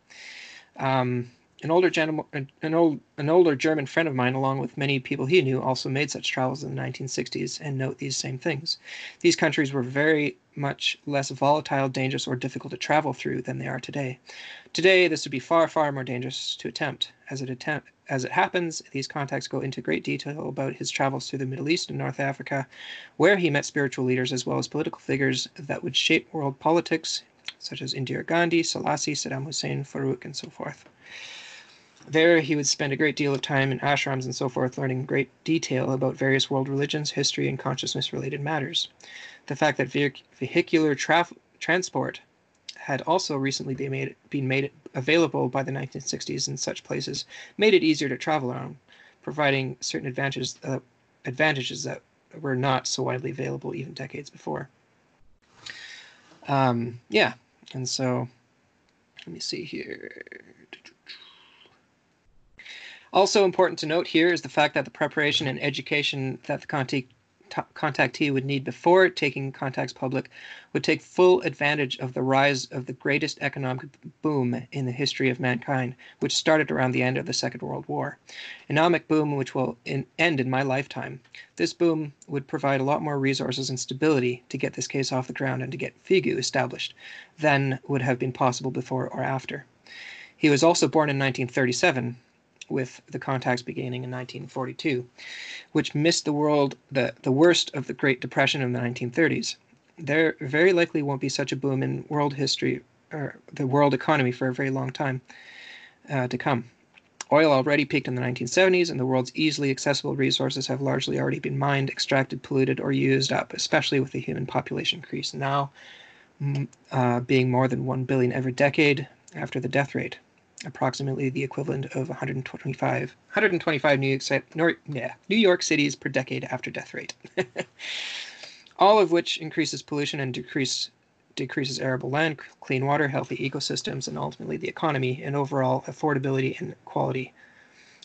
Um, an older gentleman, an old, an older German friend of mine, along with many people he knew, also made such travels in the 1960s and note these same things. These countries were very much less volatile, dangerous, or difficult to travel through than they are today. Today, this would be far, far more dangerous to attempt. As it attempt, as it happens, these contacts go into great detail about his travels through the Middle East and North Africa, where he met spiritual leaders as well as political figures that would shape world politics, such as Indira Gandhi, Selassie, Saddam Hussein, Farouk, and so forth. There, he would spend a great deal of time in ashrams and so forth, learning great detail about various world religions, history, and consciousness related matters. The fact that vehicular traf- transport had also recently been made, been made available by the 1960s in such places made it easier to travel around, providing certain advantages, uh, advantages that were not so widely available even decades before. Um, yeah, and so let me see here. Also important to note here is the fact that the preparation and education that the contact, contactee would need before taking contacts public would take full advantage of the rise of the greatest economic boom in the history of mankind, which started around the end of the Second World War. Economic boom which will in, end in my lifetime. This boom would provide a lot more resources and stability to get this case off the ground and to get FIGU established than would have been possible before or after. He was also born in 1937, with the contacts beginning in 1942, which missed the world the, the worst of the Great Depression in the 1930s. There very likely won't be such a boom in world history or the world economy for a very long time uh, to come. Oil already peaked in the 1970s, and the world's easily accessible resources have largely already been mined, extracted, polluted, or used up, especially with the human population increase now uh, being more than 1 billion every decade after the death rate approximately the equivalent of 125 125 New York, yeah, New York cities per decade after death rate. All of which increases pollution and decrease decreases arable land, clean water, healthy ecosystems, and ultimately the economy and overall affordability and quality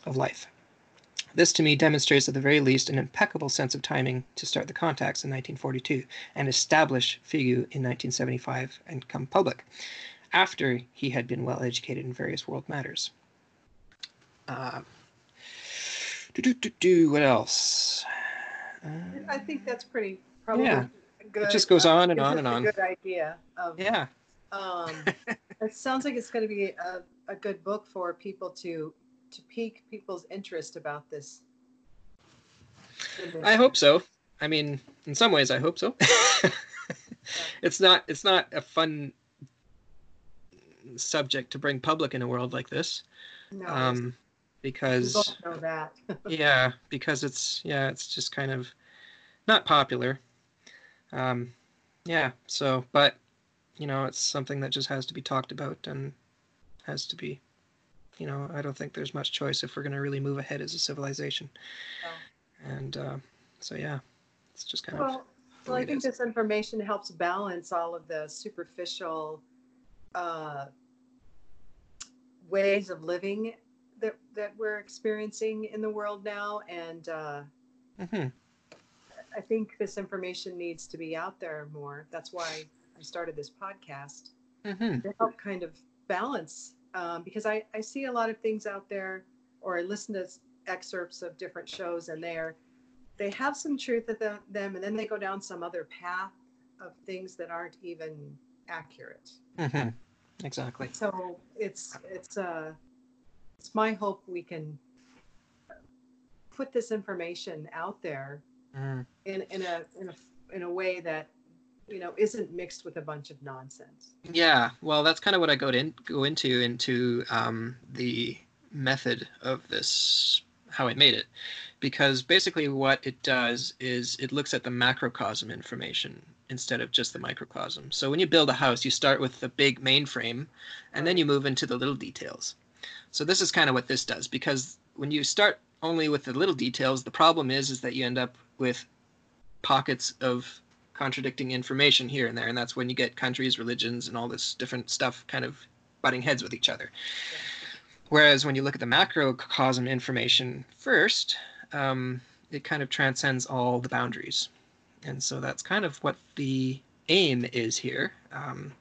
of life. This to me demonstrates at the very least an impeccable sense of timing to start the contacts in 1942 and establish FIGU in 1975 and come public after he had been well educated in various world matters. Uh, do, do, do, do, what else? Uh, I think that's pretty probably yeah. good. It just goes on and on and on. good idea. Of, yeah. Um, it sounds like it's going to be a, a good book for people to to pique people's interest about this. I hope so. I mean, in some ways, I hope so. it's not. It's not a fun subject to bring public in a world like this. No, um, because know that. yeah, because it's yeah, it's just kind of not popular. Um, yeah, so but you know, it's something that just has to be talked about and has to be you know, I don't think there's much choice if we're going to really move ahead as a civilization. No. And uh, so yeah, it's just kind well, of well, I think this information helps balance all of the superficial uh, ways of living that that we're experiencing in the world now, and uh, mm-hmm. I think this information needs to be out there more. That's why I started this podcast mm-hmm. to help kind of balance, um, because I I see a lot of things out there, or I listen to excerpts of different shows, and they're they have some truth at them, and then they go down some other path of things that aren't even accurate. Mm-hmm. Exactly. So it's it's uh it's my hope we can put this information out there mm. in in a in a in a way that you know isn't mixed with a bunch of nonsense. Yeah, well, that's kind of what I go in go into into um, the method of this how I made it, because basically what it does is it looks at the macrocosm information instead of just the microcosm. So when you build a house, you start with the big mainframe and then you move into the little details. So this is kind of what this does because when you start only with the little details, the problem is is that you end up with pockets of contradicting information here and there and that's when you get countries, religions and all this different stuff kind of butting heads with each other. Whereas when you look at the macrocosm information first, um, it kind of transcends all the boundaries. And so that's kind of what the aim is here. Um,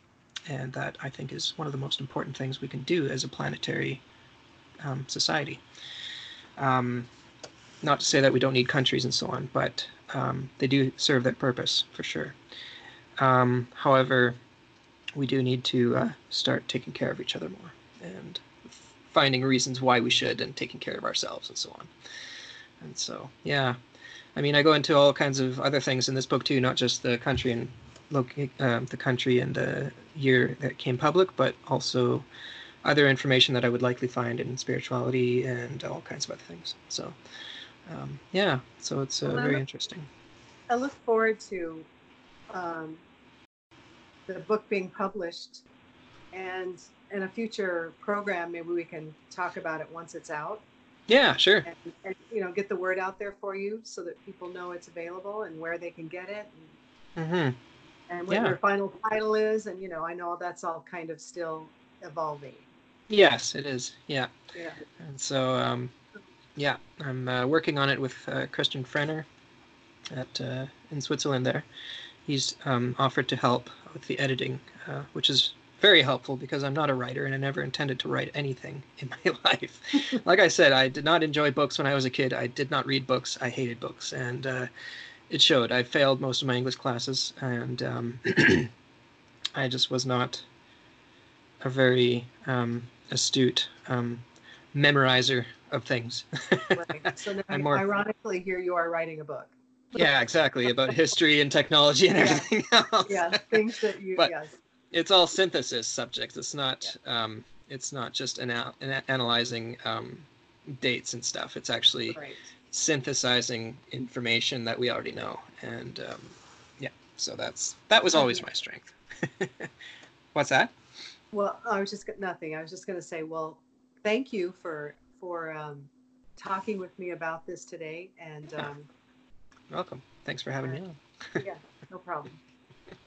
and that I think is one of the most important things we can do as a planetary um, society. Um, not to say that we don't need countries and so on, but um, they do serve that purpose for sure. Um, however, we do need to uh, start taking care of each other more and finding reasons why we should and taking care of ourselves and so on. And so, yeah, I mean, I go into all kinds of other things in this book too, not just the country and loca- uh, the country and the year that came public, but also other information that I would likely find in spirituality and all kinds of other things. So, um, yeah, so it's uh, very interesting. I look forward to um, the book being published, and in a future program, maybe we can talk about it once it's out. Yeah, sure. And, and you know, get the word out there for you so that people know it's available and where they can get it. And, mm-hmm. and what yeah. your final title is, and you know, I know that's all kind of still evolving. Yes, it is. Yeah. Yeah. And so, um, yeah, I'm uh, working on it with uh, Christian Frehner at uh, in Switzerland. There, he's um, offered to help with the editing, uh, which is very helpful because I'm not a writer and I never intended to write anything in my life. like I said, I did not enjoy books when I was a kid. I did not read books. I hated books, and uh, it showed. I failed most of my English classes, and um, I just was not a very um, astute um, memorizer of things. right. So now, more... ironically, here you are writing a book. yeah, exactly about history and technology and everything yeah. else. Yeah, things that you. but yes. It's all synthesis subjects. It's not. Yeah. Um, it's not just ana- analyzing um, dates and stuff. It's actually right. synthesizing information that we already know, and um, yeah. So that's that was always my strength. What's that? Well, I was just nothing. I was just going to say, well, thank you for for um, talking with me about this today, and yeah. um, welcome. Thanks for having uh, me on. yeah, no problem.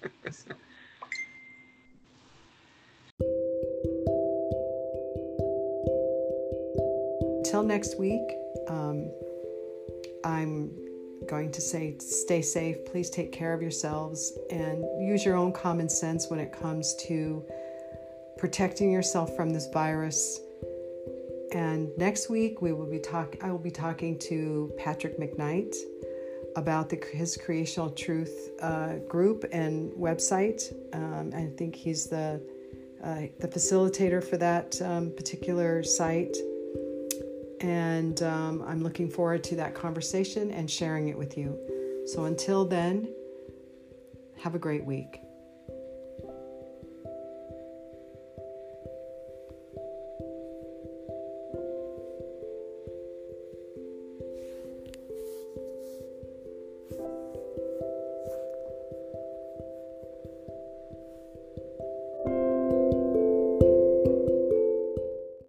Till next week, um, I'm going to say stay safe. Please take care of yourselves and use your own common sense when it comes to protecting yourself from this virus. And next week we will be talk I will be talking to Patrick McKnight about the his creational truth uh, group and website. Um, I think he's the uh, the facilitator for that um, particular site. And um, I'm looking forward to that conversation and sharing it with you. So until then, have a great week.